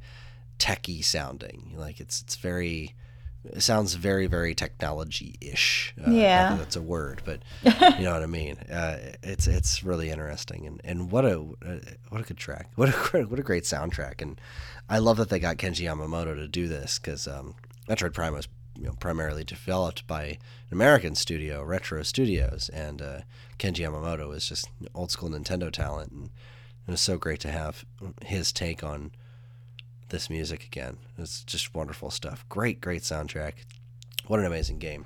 techy sounding. Like it's it's very it sounds very very technology ish. Uh, Yeah. that that's a word, but (laughs) you know what I mean. Uh, it's it's really interesting and, and what a uh, what a good track. What a (laughs) what a great soundtrack. And I love that they got Kenji Yamamoto to do this because um, Metroid Prime was you know, primarily developed by an American studio, Retro Studios, and uh, Kenji Yamamoto is just old school Nintendo talent, and it was so great to have his take on this music again. It's just wonderful stuff. Great, great soundtrack. What an amazing game.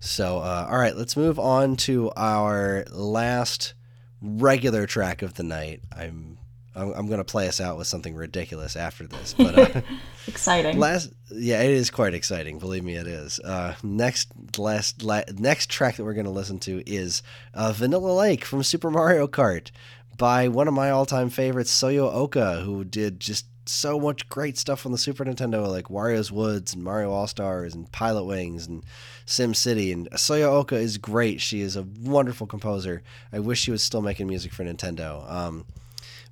So, uh, all right, let's move on to our last regular track of the night. I'm I'm, I'm going to play us out with something ridiculous after this, but uh, (laughs) Exciting. last yeah, it is quite exciting. Believe me, it is. Uh, next last la- next track that we're going to listen to is uh, Vanilla Lake from Super Mario Kart by one of my all-time favorites, Soyo Oka, who did just so much great stuff on the Super Nintendo, like Wario's Woods and Mario All Stars and Pilotwings and SimCity. And Soyo Oka is great. She is a wonderful composer. I wish she was still making music for Nintendo. Um,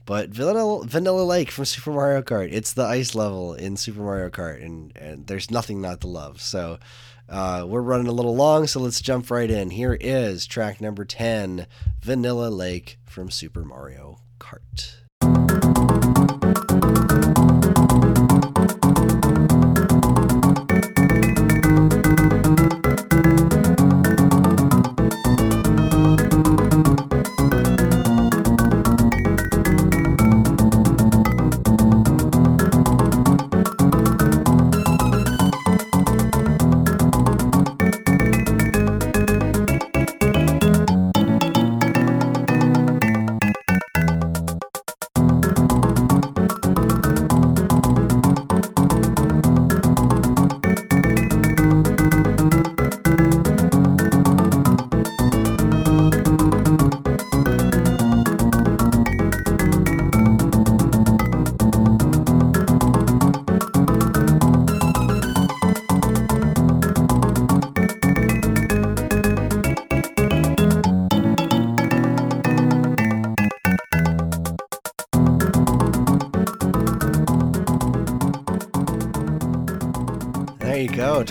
but Vanilla, Vanilla Lake from Super Mario Kart, it's the ice level in Super Mario Kart, and, and there's nothing not to love. So uh, we're running a little long, so let's jump right in. Here is track number 10 Vanilla Lake from Super Mario Kart.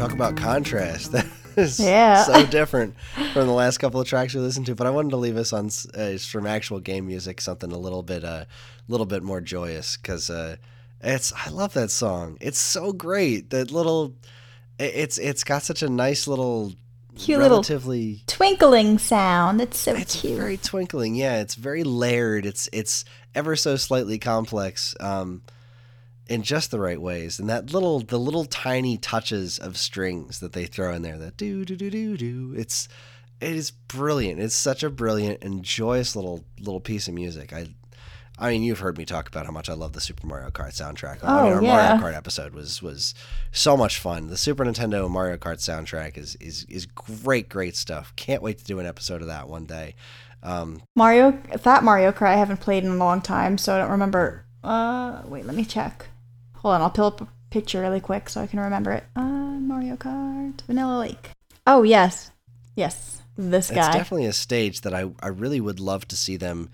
Talk about contrast. (laughs) That is Yeah. so different from the last couple of tracks we listened to. But I wanted to leave us on uh, from actual game music something a little bit, a little bit more joyous because uh, it's. I love that song. It's so great. That little. it- It's it's got such a nice little, Cute little twinkling sound. That's so It's cute. very twinkling. Yeah, it's very layered. It's it's ever so slightly complex. Um, in just the right ways, and that little the little tiny touches of strings that they throw in there, that do do do do do. It's it is brilliant. It's such a brilliant and joyous little little piece of music. I I mean, you've heard me talk about how much I love the Super Mario Kart soundtrack. I mean, Oh, our yeah. Mario Kart episode was was so much fun. The Super Nintendo Mario Kart soundtrack is is is great, great stuff. Can't wait to do an episode of that one day. Um, Mario, that Mario Kart I haven't played in a long time, so I don't remember. Uh, wait, let me check. Hold on, I'll pull up a picture really quick so I can remember it. Uh, Mario Kart Vanilla Lake. Oh yes, Yes, this guy. It's definitely a stage that I, I really would love to see them,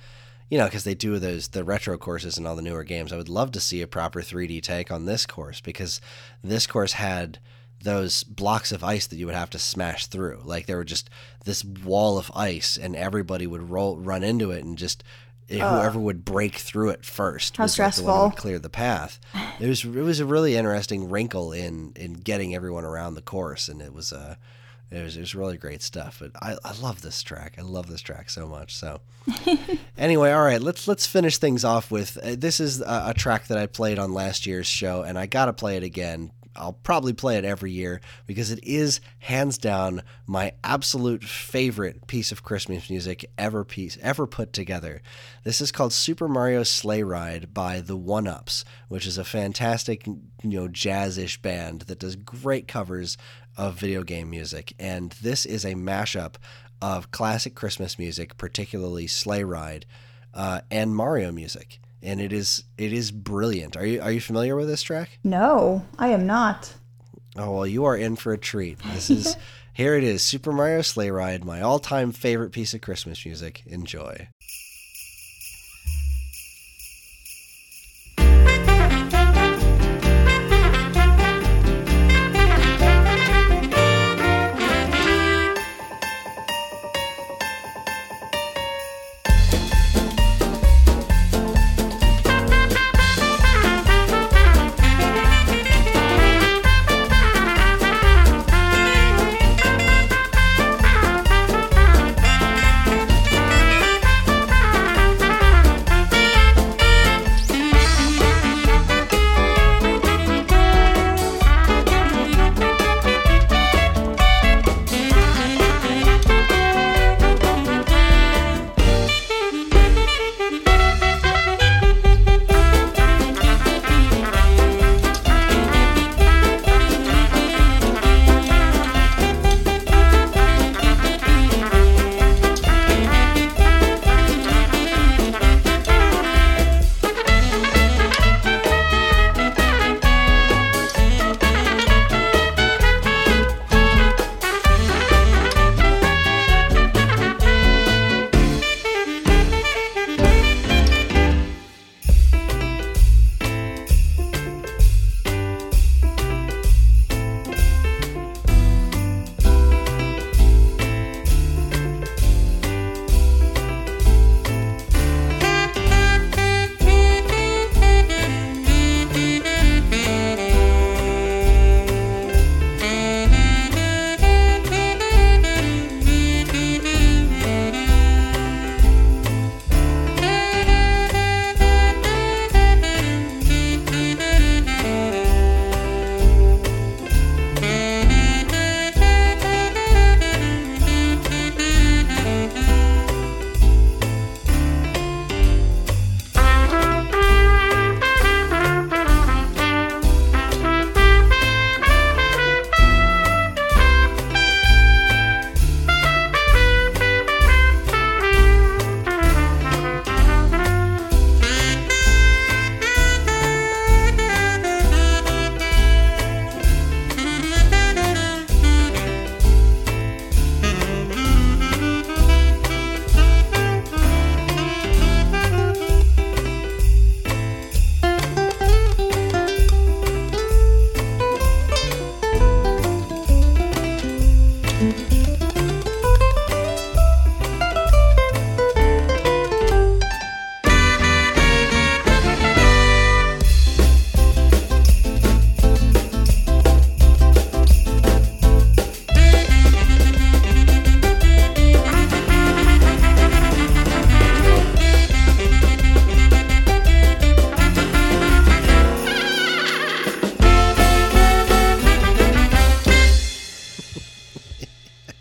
you know, because they do those the retro courses and all the newer games. I would love to see a proper 3D take on this course because this course had those blocks of ice that you would have to smash through. Like there were just this wall of ice, and everybody would roll run into it, and just eh, whoever would break through it first How was like the one stressful. clear the path. It was it was a really interesting wrinkle in in getting everyone around the course, and it was uh it was, it was really great stuff. But I, I love this track. I love this track so much. So (laughs) anyway, all right, let's let's finish things off with uh, this is a, a track that I played on last year's show, and I gotta play it again. I'll probably play it every year because it is hands down my absolute favorite piece of Christmas music ever piece ever put together. This is called Super Mario Sleigh Ride by the OneUps, which is a fantastic you know jazz-ish band that does great covers of video game music. And this is a mashup of classic Christmas music, particularly Sleigh Ride, uh, and Mario music. And it is it is brilliant. Are you are you familiar with this track? No, I am not. Oh well, you are in for a treat. This is (laughs) here it is, Super Mario Sleigh Ride, my all-time favorite piece of Christmas music. Enjoy.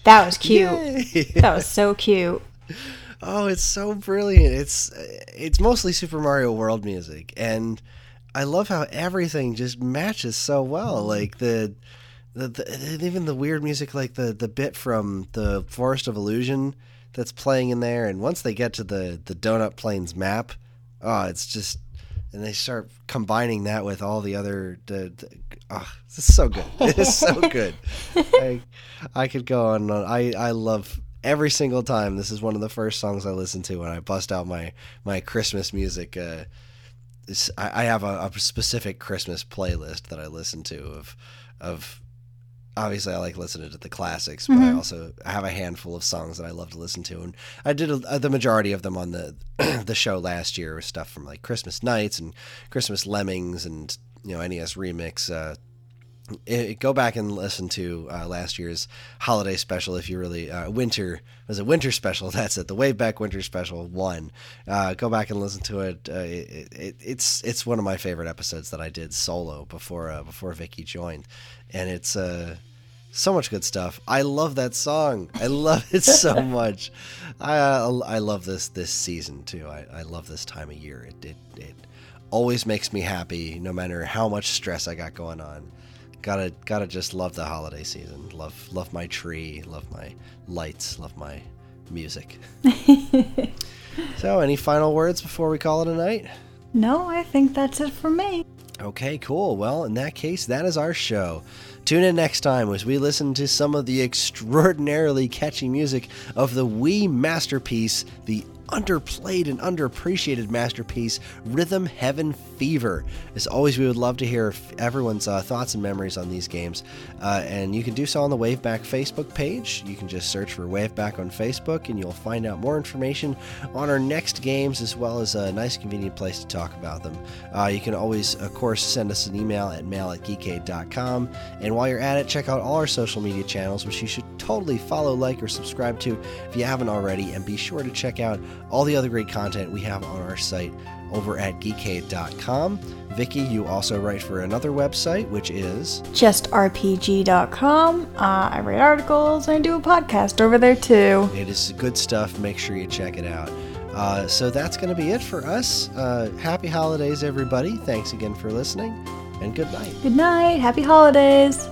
That was cute. Yay. That was so cute. Oh, it's so brilliant. It's it's mostly Super Mario World music and I love how everything just matches so well. Like the the, the even the weird music like the the bit from the Forest of Illusion that's playing in there and once they get to the the Donut Plains map, oh, it's just and they start combining that with all the other. The, the, oh, it's so good. (laughs) It's so good. (laughs) I, I could go on. I I love every single time. This is one of the first songs I listen to when I bust out my my Christmas music. Uh, I, I have a, a specific Christmas playlist that I listen to of of obviously I like listening to the classics, but mm-hmm. I also have a handful of songs that I love to listen to, and I did a, the majority of them on the (clears throat) the show last year. With stuff from like Christmas Nights and Christmas Lemmings, and you know NES Remix. Uh, it, go back and listen to uh, last year's holiday special if you really uh, winter was a winter special (laughs) that's it the wave back winter special one uh, go back and listen to it. Uh, it, it. it's it's one of my favorite episodes that I did solo before uh, before Vicky joined and it's uh, so much good stuff. I love that song. I love it (laughs) so much. I uh, I love this this season too. I, I love this time of year. It, it it always makes me happy, no matter how much stress I got going on. Gotta gotta just love the holiday season. Love love my tree. Love my lights. Love my music. (laughs) so, any final words before we call it a night? No, I think that's it for me. Okay, cool. Well, in that case, that is our show. Tune in next time as we listen to some of the extraordinarily catchy music of the Wii masterpiece, the underplayed and underappreciated masterpiece, Rhythm Heaven Fever. As always, we would love to hear everyone's uh, thoughts and memories on these games. Uh, and you can do so on the Waveback Facebook page. You can just search for Waveback on Facebook and you'll find out more information on our next games as well as a nice, convenient place to talk about them. Uh, you can always, of course, send us an email at mail at geekade.com. And while you're at it, check out all our social media channels, which you should totally follow, like, or subscribe to if you haven't already. And be sure to check out all the other great content we have on our site over at geekade.com. Vicky, you also write for another website, which is justrpg.com. Uh, I write articles and I do a podcast over there too. It is good stuff. Make sure you check it out. Uh, so that's going to be it for us. Uh, happy holidays, everybody. Thanks again for listening, and good night. Good night. Happy holidays.